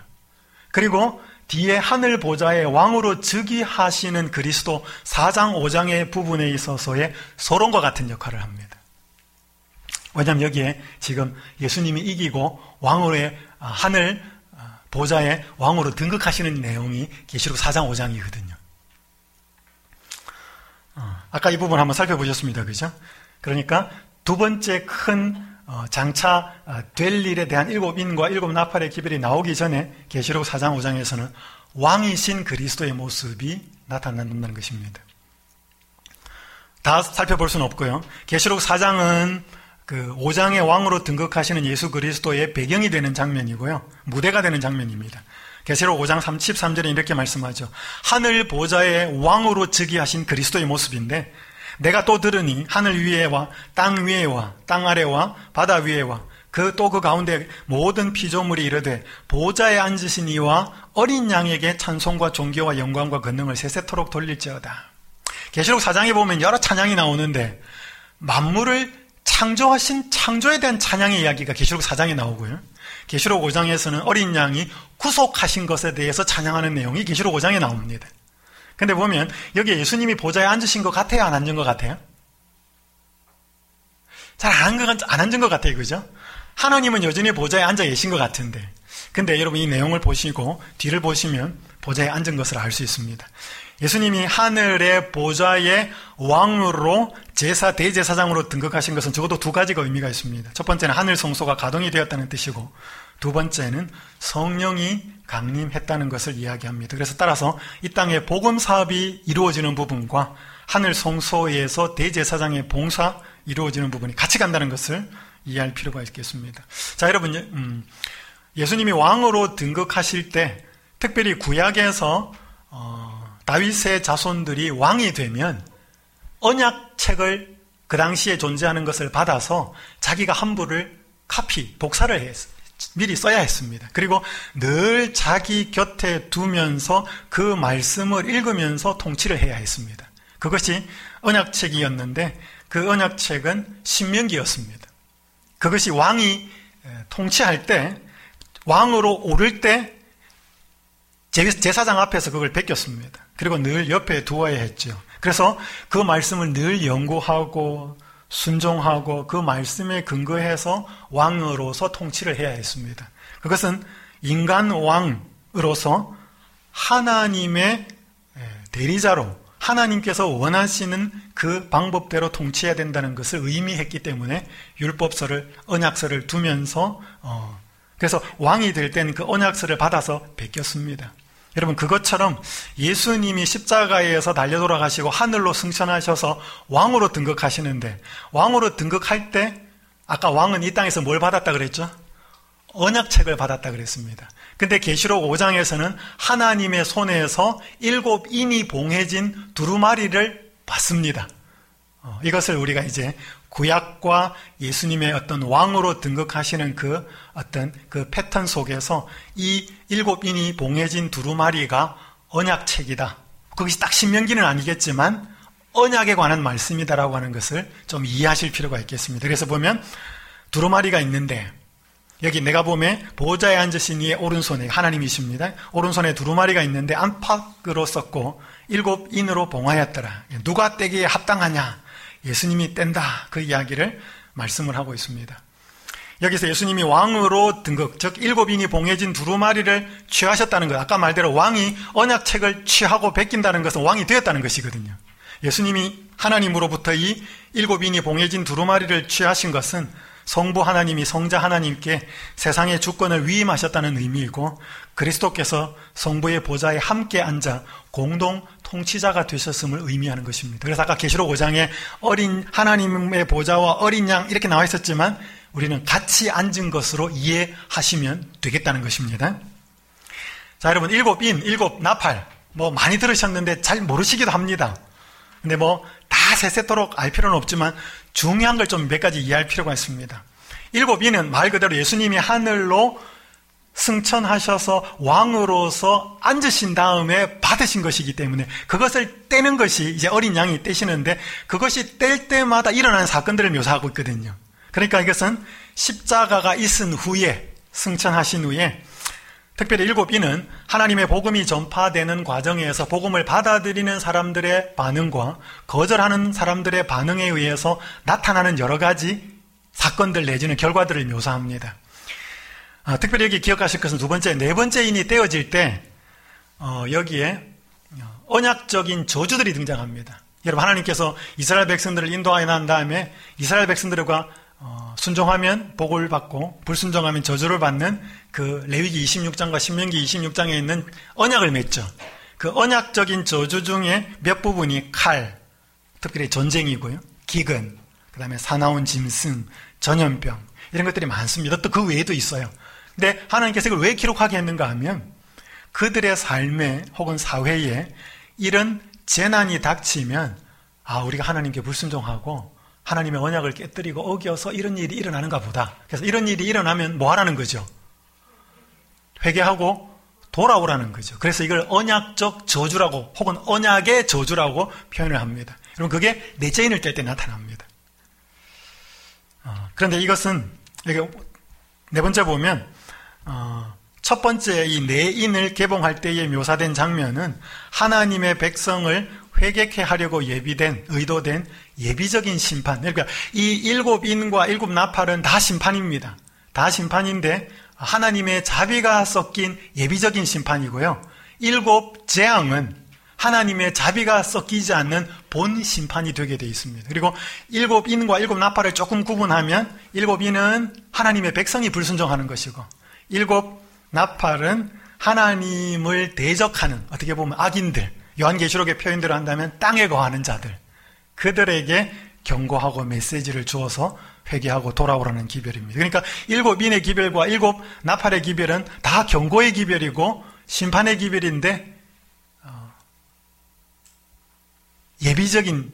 그리고 뒤에 하늘 보좌의 왕으로 즉위하시는 그리스도 4장 5장의 부분에 있어서의 소론과 같은 역할을 합니다. 왜냐하면 여기에 지금 예수님이 이기고 왕으로의 아, 하늘 아, 보좌의 왕으로 등극하시는 내용이 계시록 4장 5장이거든요. 어, 아까 이 부분 한번 살펴보셨습니다. 그죠? 그러니까 두 번째 큰 어, 장차 어, 될 일에 대한 일곱 인과 일곱 나팔의 기별이 나오기 전에 계시록 4장 5장에서는 왕이신 그리스도의 모습이 나타난다는 것입니다. 다 살펴볼 수는 없고요. 계시록 4장은 그 5장의 왕으로 등극하시는 예수 그리스도의 배경이 되는 장면이고요. 무대가 되는 장면입니다. 계시록 5장 33절에 이렇게 말씀하죠. 하늘 보좌의 왕으로 즉위하신 그리스도의 모습인데 내가 또 들으니 하늘 위에와 땅 위에와 땅 아래와 바다 위에와 그 또그 그 가운데 모든 피조물이 이르되 보좌에 앉으신 이와 어린 양에게 찬송과 존귀와 영광과 권능을 세세토록 돌릴지어다. 계시록 4장에 보면 여러 찬양이 나오는데 만물을 창조하신 창조에 대한 찬양의 이야기가 계시록 4장에 나오고요. 계시록 5장에서는 어린 양이 구속하신 것에 대해서 찬양하는 내용이 계시록 5장에 나옵니다. 근데 보면 여기에 예수님이 보좌에 앉으신 것 같아요? 안 앉은 것 같아요? 잘 안 앉은 것 같아요. 그죠? 하나님은 여전히 보좌에 앉아 계신 것 같은데. 근데 여러분 이 내용을 보시고 뒤를 보시면 보좌에 앉은 것을 알 수 있습니다. 예수님이 하늘의 보좌의 왕으로 제사 대제사장으로 등극하신 것은 적어도 두 가지가 의미가 있습니다. 첫 번째는 하늘 성소가 가동이 되었다는 뜻이고 두 번째는 성령이 강림했다는 것을 이야기합니다. 그래서 따라서 이 땅에 복음 사업이 이루어지는 부분과 하늘 성소에서 대제사장의 봉사 이루어지는 부분이 같이 간다는 것을 이해할 필요가 있겠습니다. 자, 여러분, 음, 예수님이 왕으로 등극하실 때 특별히 구약에서 어, 다윗의 자손들이 왕이 되면 언약책을 그 당시에 존재하는 것을 받아서 자기가 함부를 카피, 복사를 했, 미리 써야 했습니다. 그리고 늘 자기 곁에 두면서 그 말씀을 읽으면서 통치를 해야 했습니다. 그것이 언약책이었는데 그 언약책은 신명기였습니다. 그것이 왕이 통치할 때 왕으로 오를 때 제사장 앞에서 그걸 베꼈습니다. 그리고 늘 옆에 두어야 했죠. 그래서 그 말씀을 늘 연구하고 순종하고 그 말씀에 근거해서 왕으로서 통치를 해야 했습니다. 그것은 인간 왕으로서 하나님의 대리자로 하나님께서 원하시는 그 방법대로 통치해야 된다는 것을 의미했기 때문에 율법서를 언약서를 두면서 어, 그래서 왕이 될 때는 그 언약서를 받아서 베꼈습니다. 여러분 그것처럼 예수님이 십자가에서 달려 돌아가시고 하늘로 승천하셔서 왕으로 등극하시는데 왕으로 등극할 때 아까 왕은 이 땅에서 뭘 받았다 그랬죠? 언약책을 받았다 그랬습니다. 근데 계시록 5장에서는 하나님의 손에서 일곱 인이 봉해진 두루마리를 받습니다. 어, 이것을 우리가 이제 구약과 예수님의 어떤 왕으로 등극하시는 그 어떤 그 패턴 속에서 이 일곱 인이 봉해진 두루마리가 언약책이다. 그것이 딱 신명기는 아니겠지만 언약에 관한 말씀이다라고 하는 것을 좀 이해하실 필요가 있겠습니다. 그래서 보면 두루마리가 있는데 여기 내가 보면 보호자에 앉으신 이의 오른손에 하나님이십니다. 오른손에 두루마리가 있는데 안팎으로 썼고 일곱 인으로 봉하였더라. 누가 떼기에 합당하냐? 예수님이 뗀다. 그 이야기를 말씀을 하고 있습니다. 여기서 예수님이 왕으로 등극, 즉 일곱 인이 봉해진 두루마리를 취하셨다는 것. 아까 말대로 왕이 언약책을 취하고 베낀다는 것은 왕이 되었다는 것이거든요. 예수님이 하나님으로부터 이 일곱 인이 봉해진 두루마리를 취하신 것은 성부 하나님이 성자 하나님께 세상의 주권을 위임하셨다는 의미이고 그리스도께서 성부의 보좌에 함께 앉아 공동 통치자가 되셨음을 의미하는 것입니다. 그래서 아까 계시록 5장에 어린 하나님의 보좌와 어린 양 이렇게 나와 있었지만 우리는 같이 앉은 것으로 이해하시면 되겠다는 것입니다. 자, 여러분 일곱 인, 일곱 나팔 뭐 많이 들으셨는데 잘 모르시기도 합니다. 근데 뭐 다 세세토록 알 필요는 없지만 중요한 걸 좀 몇 가지 이해할 필요가 있습니다. 일곱 인은 말 그대로 예수님이 하늘로 승천하셔서 왕으로서 앉으신 다음에 받으신 것이기 때문에 그것을 떼는 것이 이제 어린 양이 떼시는데 그것이 뗄 때마다 일어나는 사건들을 묘사하고 있거든요. 그러니까 이것은 십자가가 있은 후에 승천하신 후에 특별히 일곱 인은 하나님의 복음이 전파되는 과정에서 복음을 받아들이는 사람들의 반응과 거절하는 사람들의 반응에 의해서 나타나는 여러 가지 사건들 내지는 결과들을 묘사합니다. 아, 특별히 여기 기억하실 것은 두 번째, 네 번째 인이 떼어질 때 어, 여기에 언약적인 저주들이 등장합니다. 여러분 하나님께서 이스라엘 백성들을 인도하여 난 다음에 이스라엘 백성들과 어, 순종하면 복을 받고 불순종하면 저주를 받는 그 레위기 26장과 신명기 26장에 있는 언약을 맺죠. 그 언약적인 저주 중에 몇 부분이 칼, 특별히 전쟁이고요. 기근, 그 다음에 사나운 짐승, 전염병 이런 것들이 많습니다. 또 그 외에도 있어요. 근데 하나님께서 이걸 왜 기록하게 했는가 하면 그들의 삶에 혹은 사회에 이런 재난이 닥치면 아 우리가 하나님께 불순종하고 하나님의 언약을 깨뜨리고 어겨서 이런 일이 일어나는가 보다. 그래서 이런 일이 일어나면 뭐 하라는 거죠? 회개하고 돌아오라는 거죠. 그래서 이걸 언약적 저주라고 혹은 언약의 저주라고 표현을 합니다. 여러분 그게 내재인을 뗄 때 나타납니다. 어, 그런데 이것은 여기 네 번째 보면 어, 첫 번째 이 내인을 개봉할 때에 묘사된 장면은 하나님의 백성을 회개케 하려고 예비된 의도된 예비적인 심판. 그러니까 이 일곱 인과 일곱 나팔은 다 심판입니다. 다 심판인데 하나님의 자비가 섞인 예비적인 심판이고요. 일곱 재앙은 하나님의 자비가 섞이지 않는 본 심판이 되게 되어 있습니다. 그리고 일곱 인과 일곱 나팔을 조금 구분하면 일곱 인은 하나님의 백성이 불순종하는 것이고 일곱 나팔은 하나님을 대적하는 어떻게 보면 악인들 요한계시록의 표현대로 한다면 땅에 거하는 자들 그들에게 경고하고 메시지를 주어서 회개하고 돌아오라는 기별입니다. 그러니까 일곱 인의 기별과 일곱 나팔의 기별은 다 경고의 기별이고 심판의 기별인데 어, 예비적인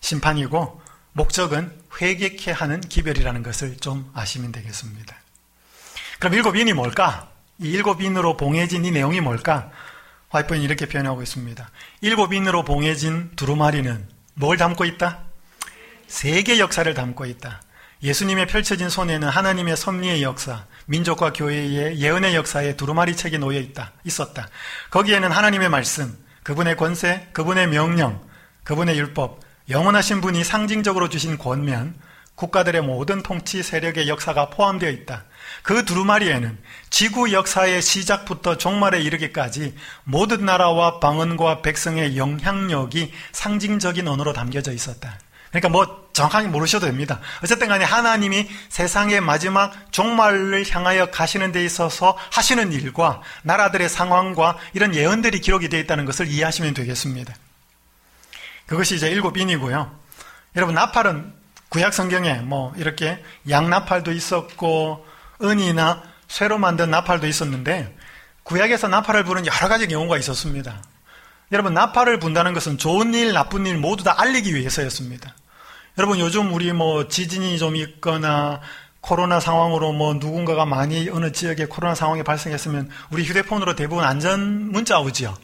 심판이고 목적은 회개케 하는 기별이라는 것을 좀 아시면 되겠습니다. 그럼 일곱 인이 뭘까? 이 일곱 인으로 봉해진 이 내용이 뭘까? 화이프는 이렇게 표현하고 있습니다. 일곱 인으로 봉해진 두루마리는 뭘 담고 있다? 세계 역사를 담고 있다. 예수님의 펼쳐진 손에는 하나님의 섭리의 역사, 민족과 교회의 예언의 역사에 두루마리 책이 놓여 있다. 있었다. 거기에는 하나님의 말씀, 그분의 권세, 그분의 명령, 그분의 율법, 영원하신 분이 상징적으로 주신 권면, 국가들의 모든 통치 세력의 역사가 포함되어 있다. 그 두루마리에는 지구 역사의 시작부터 종말에 이르기까지 모든 나라와 방언과 백성의 영향력이 상징적인 언어로 담겨져 있었다. 그러니까 뭐 정확하게 모르셔도 됩니다. 어쨌든 간에 하나님이 세상의 마지막 종말을 향하여 가시는 데 있어서 하시는 일과 나라들의 상황과 이런 예언들이 기록이 되어 있다는 것을 이해하시면 되겠습니다. 그것이 이제 일곱 인이고요. 여러분 나팔은 구약 성경에 뭐 이렇게 양나팔도 있었고 은이나 쇠로 만든 나팔도 있었는데 구약에서 나팔을 부는 여러 가지 경우가 있었습니다. 여러분 나팔을 분다는 것은 좋은 일, 나쁜 일 모두 다 알리기 위해서였습니다. 여러분 요즘 우리 뭐 지진이 좀 있거나 코로나 상황으로 뭐 누군가가 많이 어느 지역에 코로나 상황이 발생했으면 우리 휴대폰으로 대부분 안전 문자 오지요.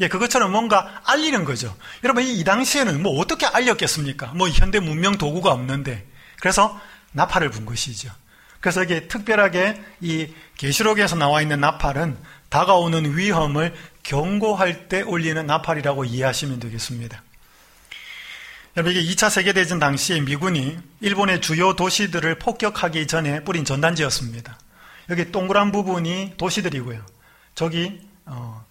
예, 그것처럼 뭔가 알리는 거죠. 여러분, 이, 당시에는 뭐 어떻게 알렸겠습니까? 뭐 현대 문명 도구가 없는데. 그래서 나팔을 분 것이죠. 그래서 이게 특별하게 이 계시록에서 나와 있는 나팔은 다가오는 위험을 경고할 때 올리는 나팔이라고 이해하시면 되겠습니다. 여러분, 이게 2차 세계대전 당시에 미군이 일본의 주요 도시들을 폭격하기 전에 뿌린 전단지였습니다. 여기 동그란 부분이 도시들이고요. 저기, 어,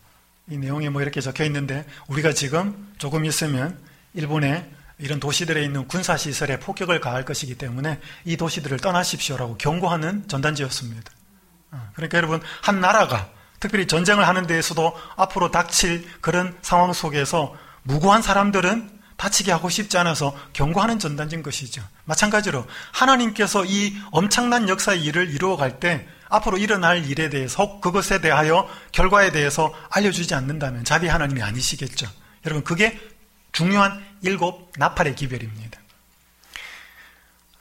이 내용에 뭐 이렇게 적혀 있는데 우리가 지금 조금 있으면 일본의 이런 도시들에 있는 군사시설에 폭격을 가할 것이기 때문에 이 도시들을 떠나십시오라고 경고하는 전단지였습니다. 어, 그러니까 여러분, 한 나라가 특별히 전쟁을 하는 데에서도 앞으로 닥칠 그런 상황 속에서 무고한 사람들은 다치게 하고 싶지 않아서 경고하는 전단지인 것이죠. 마찬가지로 하나님께서 이 엄청난 역사의 일을 이루어갈 때 앞으로 일어날 일에 대해서 그것에 대하여 결과에 대해서 알려주지 않는다면 자비 하나님이 아니시겠죠. 여러분 그게 중요한 일곱 나팔의 기별입니다.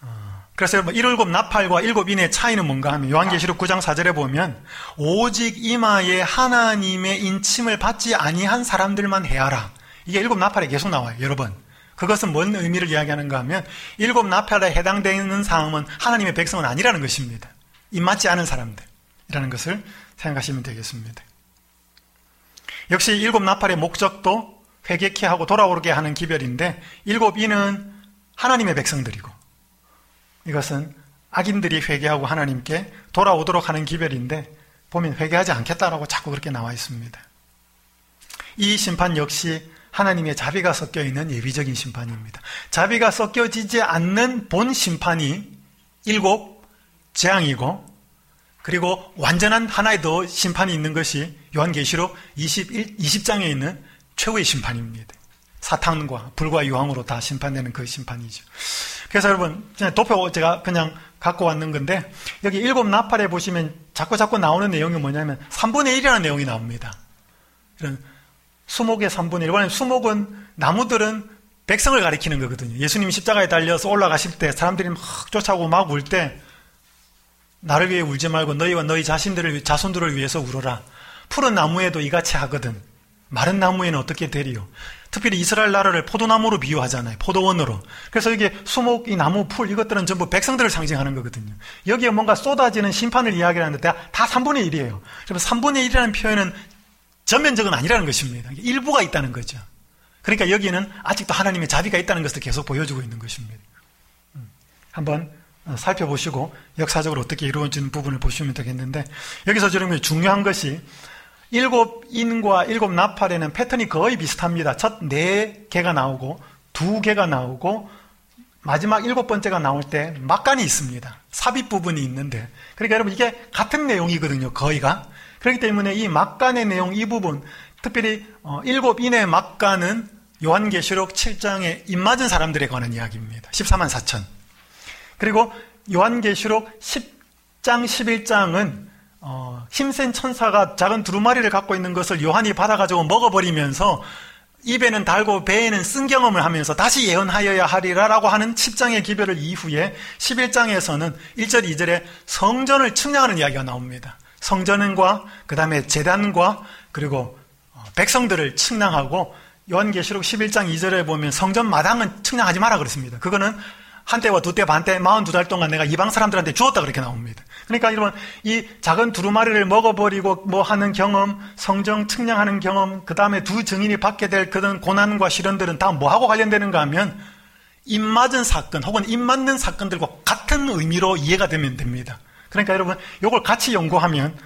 어, 그래서 여러분 일곱 나팔과 일곱 인의 차이는 뭔가 하면 요한계시록 9장 4절에 보면 오직 이마에 하나님의 인침을 받지 아니한 사람들만 해야라. 이게 일곱 나팔에 계속 나와요. 여러분. 그것은 뭔 의미를 이야기하는가 하면 일곱 나팔에 해당되는 사람은 하나님의 백성은 아니라는 것입니다. 입맞지 않은 사람들이라는 것을 생각하시면 되겠습니다. 역시 일곱 나팔의 목적도 회개케 하고 돌아오게 하는 기별인데 일곱 이는 하나님의 백성들이고 이것은 악인들이 회개하고 하나님께 돌아오도록 하는 기별인데 보면 회개하지 않겠다라고 자꾸 그렇게 나와 있습니다. 이 심판 역시 하나님의 자비가 섞여 있는 예비적인 심판입니다. 자비가 섞여지지 않는 본 심판이 일곱 재앙이고 그리고 완전한 하나의 더 심판이 있는 것이 요한계시록 21, 20장에 있는 최후의 심판입니다. 사탄과 불과 유황으로 다 심판되는 그 심판이죠. 그래서 여러분, 도표 제가 그냥 갖고 왔는 건데, 여기 일곱 나팔에 보시면 자꾸 자꾸 나오는 내용이 뭐냐면, 3분의 1이라는 내용이 나옵니다. 이런 수목의 3분의 1. 이번에 수목은, 나무들은 백성을 가리키는 거거든요. 예수님이 십자가에 달려서 올라가실 때, 사람들이 막 쫓아오고 막 울 때, 나를 위해 울지 말고 너희와 너희 자신들을 자손들을 위해서 울어라. 푸른 나무에도 이같이 하거든. 마른 나무에는 어떻게 되리요? 특별히 이스라엘 나라를 포도나무로 비유하잖아요. 포도원으로. 그래서 이게 수목, 이 나무, 풀 이것들은 전부 백성들을 상징하는 거거든요. 여기에 뭔가 쏟아지는 심판을 이야기하는데 다, 다 3분의 1이에요. 그래서 3분의 1이라는 표현은 전면적은 아니라는 것입니다. 일부가 있다는 거죠. 그러니까 여기는 아직도 하나님의 자비가 있다는 것을 계속 보여주고 있는 것입니다. 음. 한번 어, 살펴보시고 역사적으로 어떻게 이루어지는 부분을 보시면 되겠는데 여기서 저는 중요한 것이 일곱 인과 일곱 나팔에는 패턴이 거의 비슷합니다. 첫 네 개가 나오고 두 개가 나오고 마지막 일곱 번째가 나올 때 막간이 있습니다. 삽입 부분이 있는데 그러니까 여러분 이게 같은 내용이거든요. 거의가 그렇기 때문에 이 막간의 내용 이 부분 특별히 어, 일곱 인의 막간은 요한계시록 7장에 입맞은 사람들에 관한 이야기입니다. 14만 4천 그리고 요한계시록 10장, 11장은 어, 힘센 천사가 작은 두루마리를 갖고 있는 것을 요한이 받아가지고 먹어버리면서 입에는 달고 배에는 쓴 경험을 하면서 다시 예언하여야 하리라라고 하는 10장의 기별을 이후에 11장에서는 1절, 2절에 성전을 측량하는 이야기가 나옵니다. 성전과 그 다음에 재단과 그리고 어, 백성들을 측량하고 요한계시록 11장 2절에 보면 성전 마당은 측량하지 마라 그랬습니다. 그거는 한 때와 두 때 반때 42달 동안 내가 이방 사람들한테 주었다 그렇게 나옵니다. 그러니까 여러분 이 작은 두루마리를 먹어버리고 뭐 하는 경험, 성정 측량하는 경험, 그 다음에 두 증인이 받게 될 그런 고난과 시련들은 다 뭐하고 관련되는가 하면 입 맞은 사건 혹은 입 맞는 사건들과 같은 의미로 이해가 되면 됩니다. 그러니까 여러분 이걸 같이 연구하면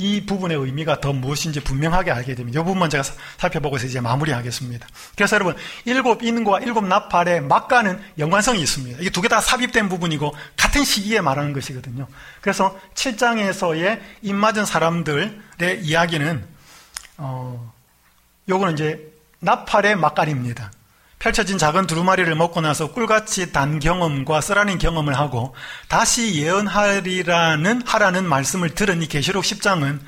이 부분의 의미가 더 무엇인지 분명하게 알게 됩니다. 이 부분만 제가 살펴보고서 이제 마무리하겠습니다. 그래서 여러분, 일곱 인과 일곱 나팔의 막가는 연관성이 있습니다. 이게 두 개 다 삽입된 부분이고 같은 시기에 말하는 것이거든요. 그래서 7장에서의 입맞은 사람들의 이야기는 어, 요거는 이제 나팔의 막간입니다. 펼쳐진 작은 두루마리를 먹고 나서 꿀같이 단 경험과 쓰라린 경험을 하고 다시 예언하리라는 하라는 말씀을 들은 이 계시록 10장은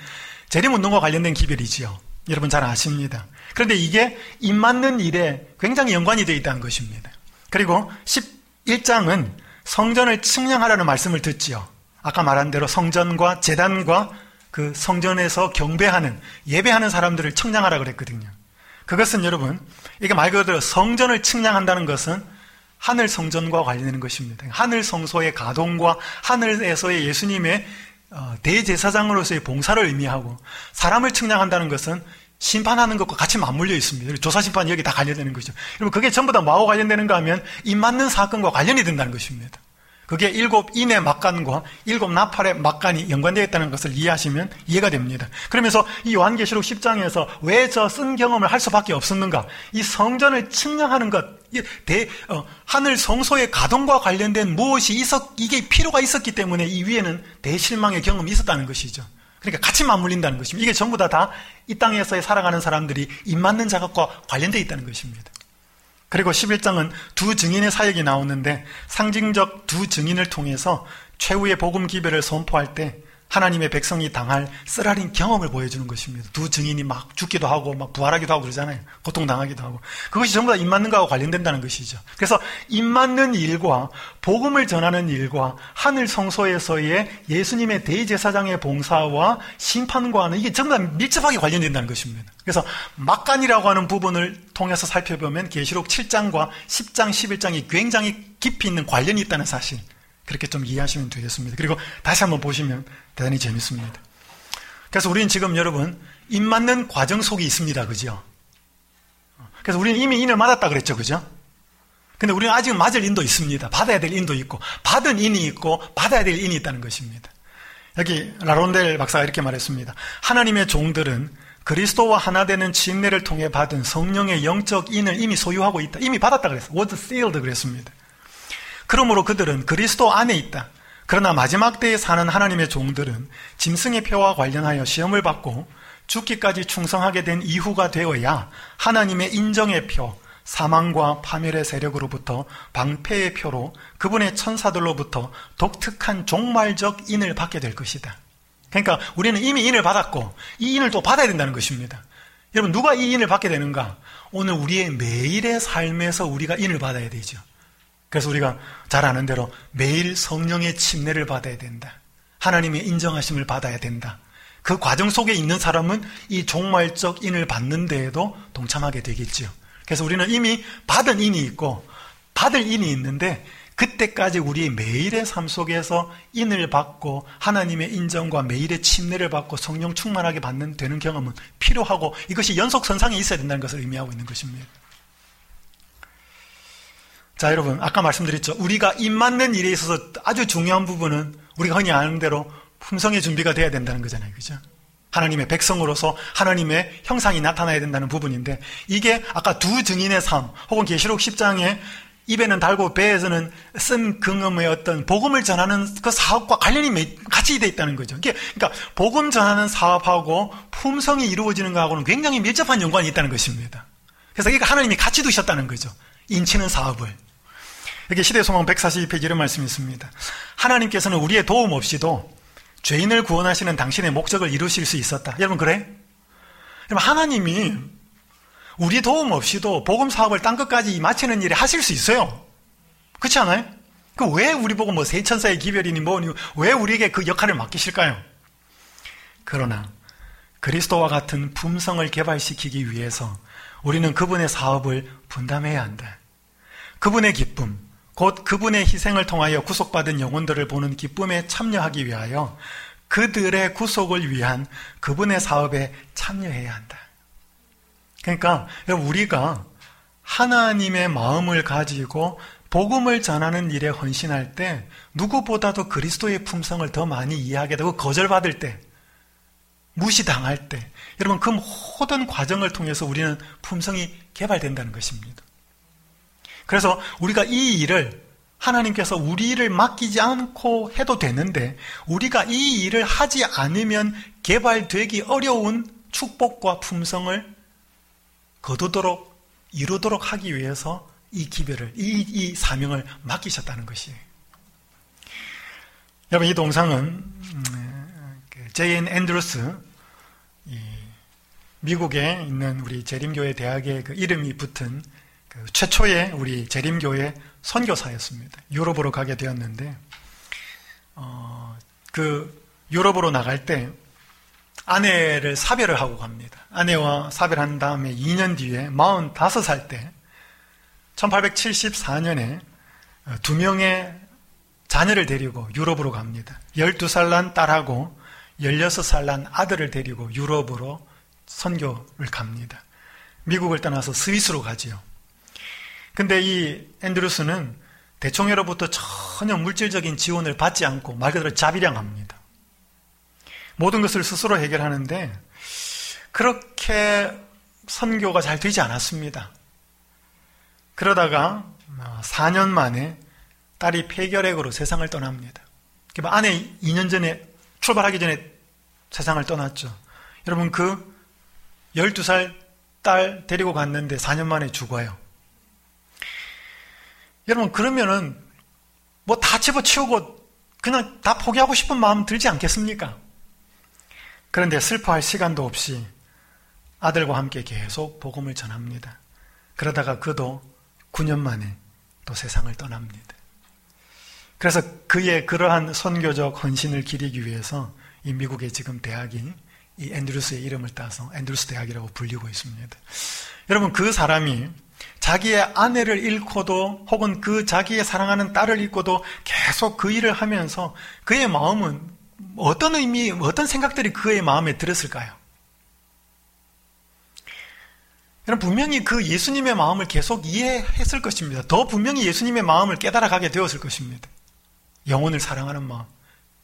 재림운동과 관련된 기별이지요. 여러분 잘 아십니다. 그런데 이게 입 맞는 일에 굉장히 연관이 되어 있다는 것입니다. 그리고 11장은 성전을 측량하라는 말씀을 듣지요. 아까 말한 대로 성전과 재단과 그 성전에서 경배하는 예배하는 사람들을 측량하라 그랬거든요. 그것은 여러분, 이게 말 그대로 성전을 측량한다는 것은 하늘 성전과 관련되는 것입니다. 하늘 성소의 가동과 하늘에서의 예수님의 어, 대제사장으로서의 봉사를 의미하고 사람을 측량한다는 것은 심판하는 것과 같이 맞물려 있습니다. 조사 심판이 여기 다 관련되는 거죠. 여러분 그게 전부 다 뭐하고 관련되는가 하면 입 맞는 사건과 관련이 된다는 것입니다. 그게 일곱 인의 막간과 일곱 나팔의 막간이 연관되어 있다는 것을 이해하시면 이해가 됩니다. 그러면서 이 요한계시록 10장에서 왜 저 쓴 경험을 할 수밖에 없었는가? 이 성전을 측량하는 것, 대, 어, 하늘 성소의 가동과 관련된 무엇이 있었, 이게 필요가 있었기 때문에 이 위에는 대실망의 경험이 있었다는 것이죠. 그러니까 같이 맞물린다는 것입니다. 이게 전부 다 다 이 땅에서의 살아가는 사람들이 입 맞는 작업과 관련되어 있다는 것입니다. 그리고 11장은 두 증인의 사역이 나오는데 상징적 두 증인을 통해서 최후의 복음 기별을 선포할 때 하나님의 백성이 당할 쓰라린 경험을 보여주는 것입니다. 두 증인이 막 죽기도 하고 막 부활하기도 하고 그러잖아요. 고통당하기도 하고. 그것이 전부 다 입맞는 거하고 관련된다는 것이죠. 그래서 입맞는 일과 복음을 전하는 일과 하늘 성소에서의 예수님의 대제사장의 봉사와 심판과는 이게 전부 다 밀접하게 관련된다는 것입니다. 그래서 막간이라고 하는 부분을 통해서 살펴보면 계시록 7장과 10장, 11장이 굉장히 깊이 있는 관련이 있다는 사실. 그렇게 좀 이해하시면 되겠습니다. 그리고 다시 한번 보시면 대단히 재밌습니다. 그래서 우리는 지금 여러분 입 맞는 과정 속에 있습니다. 그죠? 그래서 우리는 이미 인을 맞았다 그랬죠. 그죠? 근데 우리는 아직 맞을 인도 있습니다. 받아야 될 인도 있고 받은 인이 있고 받아야 될 인이 있다는 것입니다. 여기 라론델 박사가 이렇게 말했습니다. 하나님의 종들은 그리스도와 하나 되는 침례를 통해 받은 성령의 영적 인을 이미 소유하고 있다. 이미 받았다 그랬어요. was sealed 그랬습니다. 그러므로 그들은 그리스도 안에 있다. 그러나 마지막 때에 사는 하나님의 종들은 짐승의 표와 관련하여 시험을 받고 죽기까지 충성하게 된 이후가 되어야 하나님의 인정의 표, 사망과 파멸의 세력으로부터 방패의 표로 그분의 천사들로부터 독특한 종말적 인을 받게 될 것이다. 그러니까 우리는 이미 인을 받았고 이 인을 또 받아야 된다는 것입니다. 여러분 누가 이 인을 받게 되는가? 오늘 우리의 매일의 삶에서 우리가 인을 받아야 되죠. 그래서 우리가 잘 아는 대로 매일 성령의 침례를 받아야 된다. 하나님의 인정하심을 받아야 된다. 그 과정 속에 있는 사람은 이 종말적 인을 받는 데에도 동참하게 되겠지요. 그래서 우리는 이미 받은 인이 있고 받을 인이 있는데 그때까지 우리 매일의 삶 속에서 인을 받고 하나님의 인정과 매일의 침례를 받고 성령 충만하게 받는 되는 경험은 필요하고 이것이 연속 선상에 있어야 된다는 것을 의미하고 있는 것입니다. 자, 여러분, 아까 말씀드렸죠. 우리가 입 맞는 일에 있어서 아주 중요한 부분은 우리가 흔히 아는 대로 품성의 준비가 돼야 된다는 거잖아요. 그죠? 하나님의 백성으로서 하나님의 형상이 나타나야 된다는 부분인데 이게 아까 두 증인의 삶 혹은 계시록 10장에 입에는 달고 배에서는 쓴 긍음의 어떤 복음을 전하는 그 사업과 관련이 같이 돼 있다는 거죠. 그러니까 복음 전하는 사업하고 품성이 이루어지는 것하고는 굉장히 밀접한 연관이 있다는 것입니다. 그래서 이거 하나님이 같이 두셨다는 거죠. 인치는 사업을. 여기 시대소망 142페이지 이런 말씀이 있습니다. 하나님께서는 우리의 도움 없이도 죄인을 구원하시는 당신의 목적을 이루실 수 있었다. 여러분 그래? 여러분 하나님이 우리 도움 없이도 복음 사업을 땅 끝까지 마치는 일에 하실 수 있어요. 그렇지 않아요? 그 왜 우리 보고 뭐 세천사의 기별이니 뭐니 왜 우리에게 그 역할을 맡기실까요? 그러나 그리스도와 같은 품성을 개발시키기 위해서 우리는 그분의 사업을 분담해야 한다. 그분의 기쁨, 곧 그분의 희생을 통하여 구속받은 영혼들을 보는 기쁨에 참여하기 위하여 그들의 구속을 위한 그분의 사업에 참여해야 한다. 그러니까 우리가 하나님의 마음을 가지고 복음을 전하는 일에 헌신할 때 누구보다도 그리스도의 품성을 더 많이 이해하게 되고 거절받을 때 무시당할 때 여러분 그 모든 과정을 통해서 우리는 품성이 개발된다는 것입니다. 그래서 우리가 이 일을 하나님께서 우리 일을 맡기지 않고 해도 되는데 우리가 이 일을 하지 않으면 개발되기 어려운 축복과 품성을 거두도록 이루도록 하기 위해서 이 기별을, 이, 이 사명을 맡기셨다는 것이에요. 여러분, 이 동상은, 음, 그 J.N. 앤드루스, 미국에 있는 우리 재림교회 대학의 그 이름이 붙은 그 최초의 우리 재림교회 선교사였습니다. 유럽으로 가게 되었는데, 어, 그 유럽으로 나갈 때 아내를 사별을 하고 갑니다. 아내와 사별한 다음에 2년 뒤에 45살 때 1874년에 두 명의 자녀를 데리고 유럽으로 갑니다. 12살 난 딸하고 16살 난 아들을 데리고 유럽으로 선교를 갑니다. 미국을 떠나서 스위스로 가지요. 근데 이 앤드루스는 대총회로부터 전혀 물질적인 지원을 받지 않고 말 그대로 자비량합니다. 모든 것을 스스로 해결하는데 그렇게 선교가 잘 되지 않았습니다. 그러다가 4년 만에 딸이 폐결핵으로 세상을 떠납니다. 그러니까 아내 2년 전에 출발하기 전에 세상을 떠났죠. 여러분 그 12살 딸 데리고 갔는데 4년 만에 죽어요. 여러분 그러면은 뭐 다 집어치우고 그냥 다 포기하고 싶은 마음 들지 않겠습니까? 그런데 슬퍼할 시간도 없이 아들과 함께 계속 복음을 전합니다. 그러다가 그도 9년 만에 또 세상을 떠납니다. 그래서 그의 그러한 선교적 헌신을 기리기 위해서 이 미국의 지금 대학이 이 앤드루스의 이름을 따서 앤드루스 대학이라고 불리고 있습니다. 여러분 그 사람이 자기의 아내를 잃고도 혹은 그 자기의 사랑하는 딸을 잃고도 계속 그 일을 하면서 그의 마음은 어떤 의미, 어떤 생각들이 그의 마음에 들었을까요? 여러분, 분명히 그 예수님의 마음을 계속 이해했을 것입니다. 더 분명히 예수님의 마음을 깨달아가게 되었을 것입니다. 영혼을 사랑하는 마음,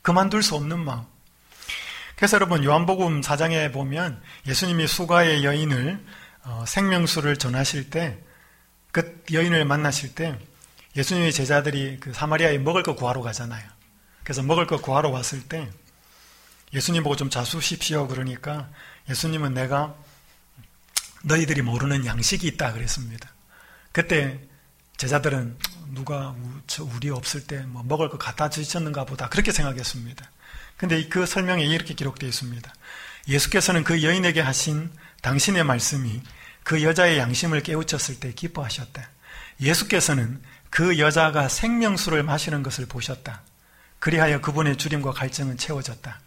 그만둘 수 없는 마음. 그래서 여러분, 요한복음 4장에 보면 예수님이 수가의 여인을 어, 생명수를 전하실 때, 그 여인을 만나실 때, 예수님의 제자들이 그 사마리아에 먹을 거 구하러 가잖아요. 그래서 먹을 거 구하러 왔을 때 예수님 보고 좀 자수십시오 그러니까 예수님은 내가 너희들이 모르는 양식이 있다 그랬습니다. 그때 제자들은 누가 우리 없을 때 뭐 먹을 거 갖다 주셨는가 보다 그렇게 생각했습니다. 근데 그 설명에 이렇게 기록되어 있습니다. 예수께서는 그 여인에게 하신 당신의 말씀이 그 여자의 양심을 깨우쳤을 때 기뻐하셨다. 예수께서는 그 여자가 생명수를 마시는 것을 보셨다. 그리하여 그분의 주림과 갈증은 채워졌다.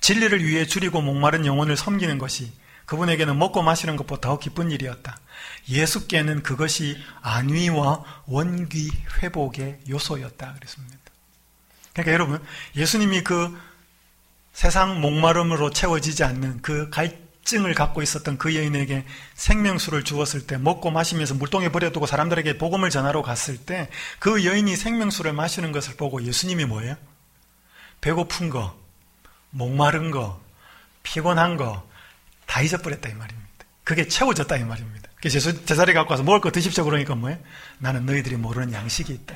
진리를 위해 줄이고 목마른 영혼을 섬기는 것이 그분에게는 먹고 마시는 것보다 더 기쁜 일이었다. 예수께는 그것이 안위와 원귀 회복의 요소였다. 그랬습니다. 그러니까 여러분, 예수님이 그 세상 목마름으로 채워지지 않는 그 갈 증을 갖고 있었던 그 여인에게 생명수를 주었을 때 먹고 마시면서 물동에 버려두고 사람들에게 복음을 전하러 갔을 때 그 여인이 생명수를 마시는 것을 보고 예수님이 뭐예요? 배고픈 거, 목마른 거, 피곤한 거 다 잊어버렸다 이 말입니다. 그게 채워졌다 이 말입니다. 그래서 제자리 갖고 와서 먹을 거 드십시오 그러니까 뭐예요? 나는 너희들이 모르는 양식이 있다.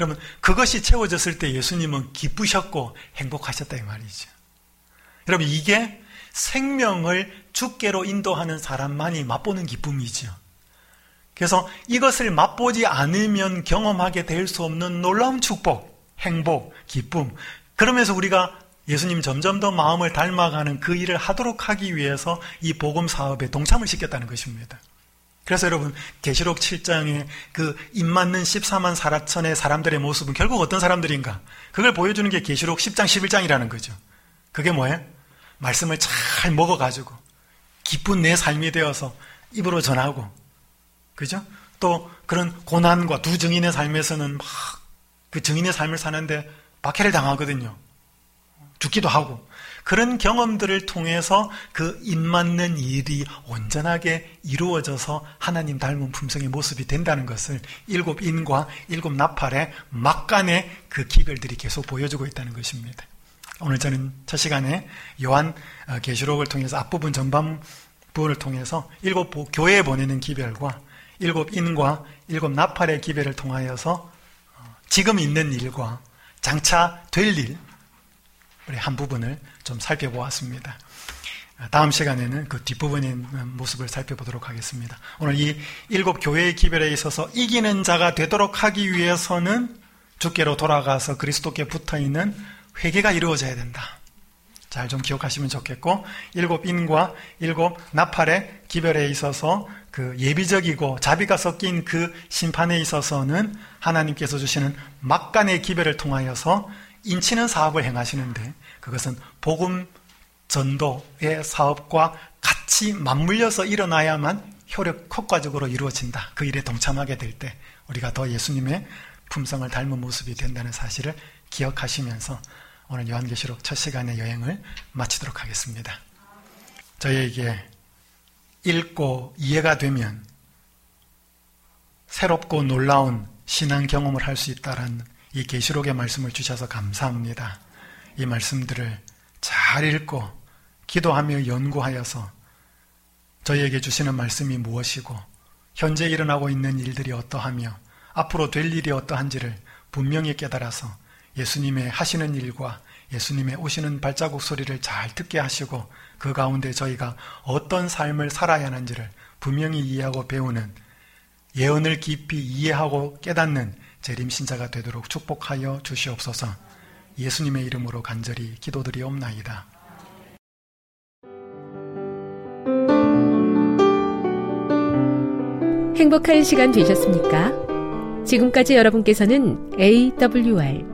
여러분 그것이 채워졌을 때 예수님은 기쁘셨고 행복하셨다 이 말이죠. 여러분 이게 생명을 주께로 인도하는 사람만이 맛보는 기쁨이죠. 그래서 이것을 맛보지 않으면 경험하게 될 수 없는 놀라운 축복, 행복, 기쁨. 그러면서 우리가 예수님 점점 더 마음을 닮아가는 그 일을 하도록 하기 위해서 이 복음 사업에 동참을 시켰다는 것입니다. 그래서 여러분 계시록 7장에 그 입맞는 14만 4천의 사람들의 모습은 결국 어떤 사람들인가? 그걸 보여주는 게 계시록 10장 11장이라는 거죠. 그게 뭐예요? 말씀을 잘 먹어가지고 기쁜 내 삶이 되어서 입으로 전하고 그죠? 또 그런 고난과 두 증인의 삶에서는 막 그 증인의 삶을 사는데 박해를 당하거든요. 죽기도 하고. 그런 경험들을 통해서 그 입맞는 일이 온전하게 이루어져서 하나님 닮은 품성의 모습이 된다는 것을 일곱 인과 일곱 나팔의 막간의 그 기별들이 계속 보여주고 있다는 것입니다. 오늘 저는 첫 시간에 요한 어, 계시록을 통해서 앞부분 전반부를 통해서 일곱 교회에 보내는 기별과 일곱 인과 일곱 나팔의 기별을 통하여서 어, 지금 있는 일과 장차 될 일, 우리 한 부분을 좀 살펴보았습니다. 다음 시간에는 그 뒷부분의 모습을 살펴보도록 하겠습니다. 오늘 이 일곱 교회의 기별에 있어서 이기는 자가 되도록 하기 위해서는 주께로 돌아가서 그리스도께 붙어 있는 회개가 이루어져야 된다. 잘 좀 기억하시면 좋겠고, 일곱 인과 일곱 나팔의 기별에 있어서 그 예비적이고 자비가 섞인 그 심판에 있어서는 하나님께서 주시는 막간의 기별을 통하여서 인치는 사업을 행하시는데 그것은 복음 전도의 사업과 같이 맞물려서 일어나야만 효력 효과적으로 이루어진다. 그 일에 동참하게 될 때 우리가 더 예수님의 품성을 닮은 모습이 된다는 사실을 기억하시면서 오늘 요한계시록 첫 시간의 여행을 마치도록 하겠습니다. 저희에게 읽고 이해가 되면 새롭고 놀라운 신앙 경험을 할 수 있다라는 이 계시록의 말씀을 주셔서 감사합니다. 이 말씀들을 잘 읽고 기도하며 연구하여서 저희에게 주시는 말씀이 무엇이고 현재 일어나고 있는 일들이 어떠하며 앞으로 될 일이 어떠한지를 분명히 깨달아서 예수님의 하시는 일과 예수님의 오시는 발자국 소리를 잘 듣게 하시고 그 가운데 저희가 어떤 삶을 살아야 하는지를 분명히 이해하고 배우는 예언을 깊이 이해하고 깨닫는 재림신자가 되도록 축복하여 주시옵소서 예수님의 이름으로 간절히 기도드리옵나이다. 행복한 시간 되셨습니까? 지금까지 여러분께서는 AWR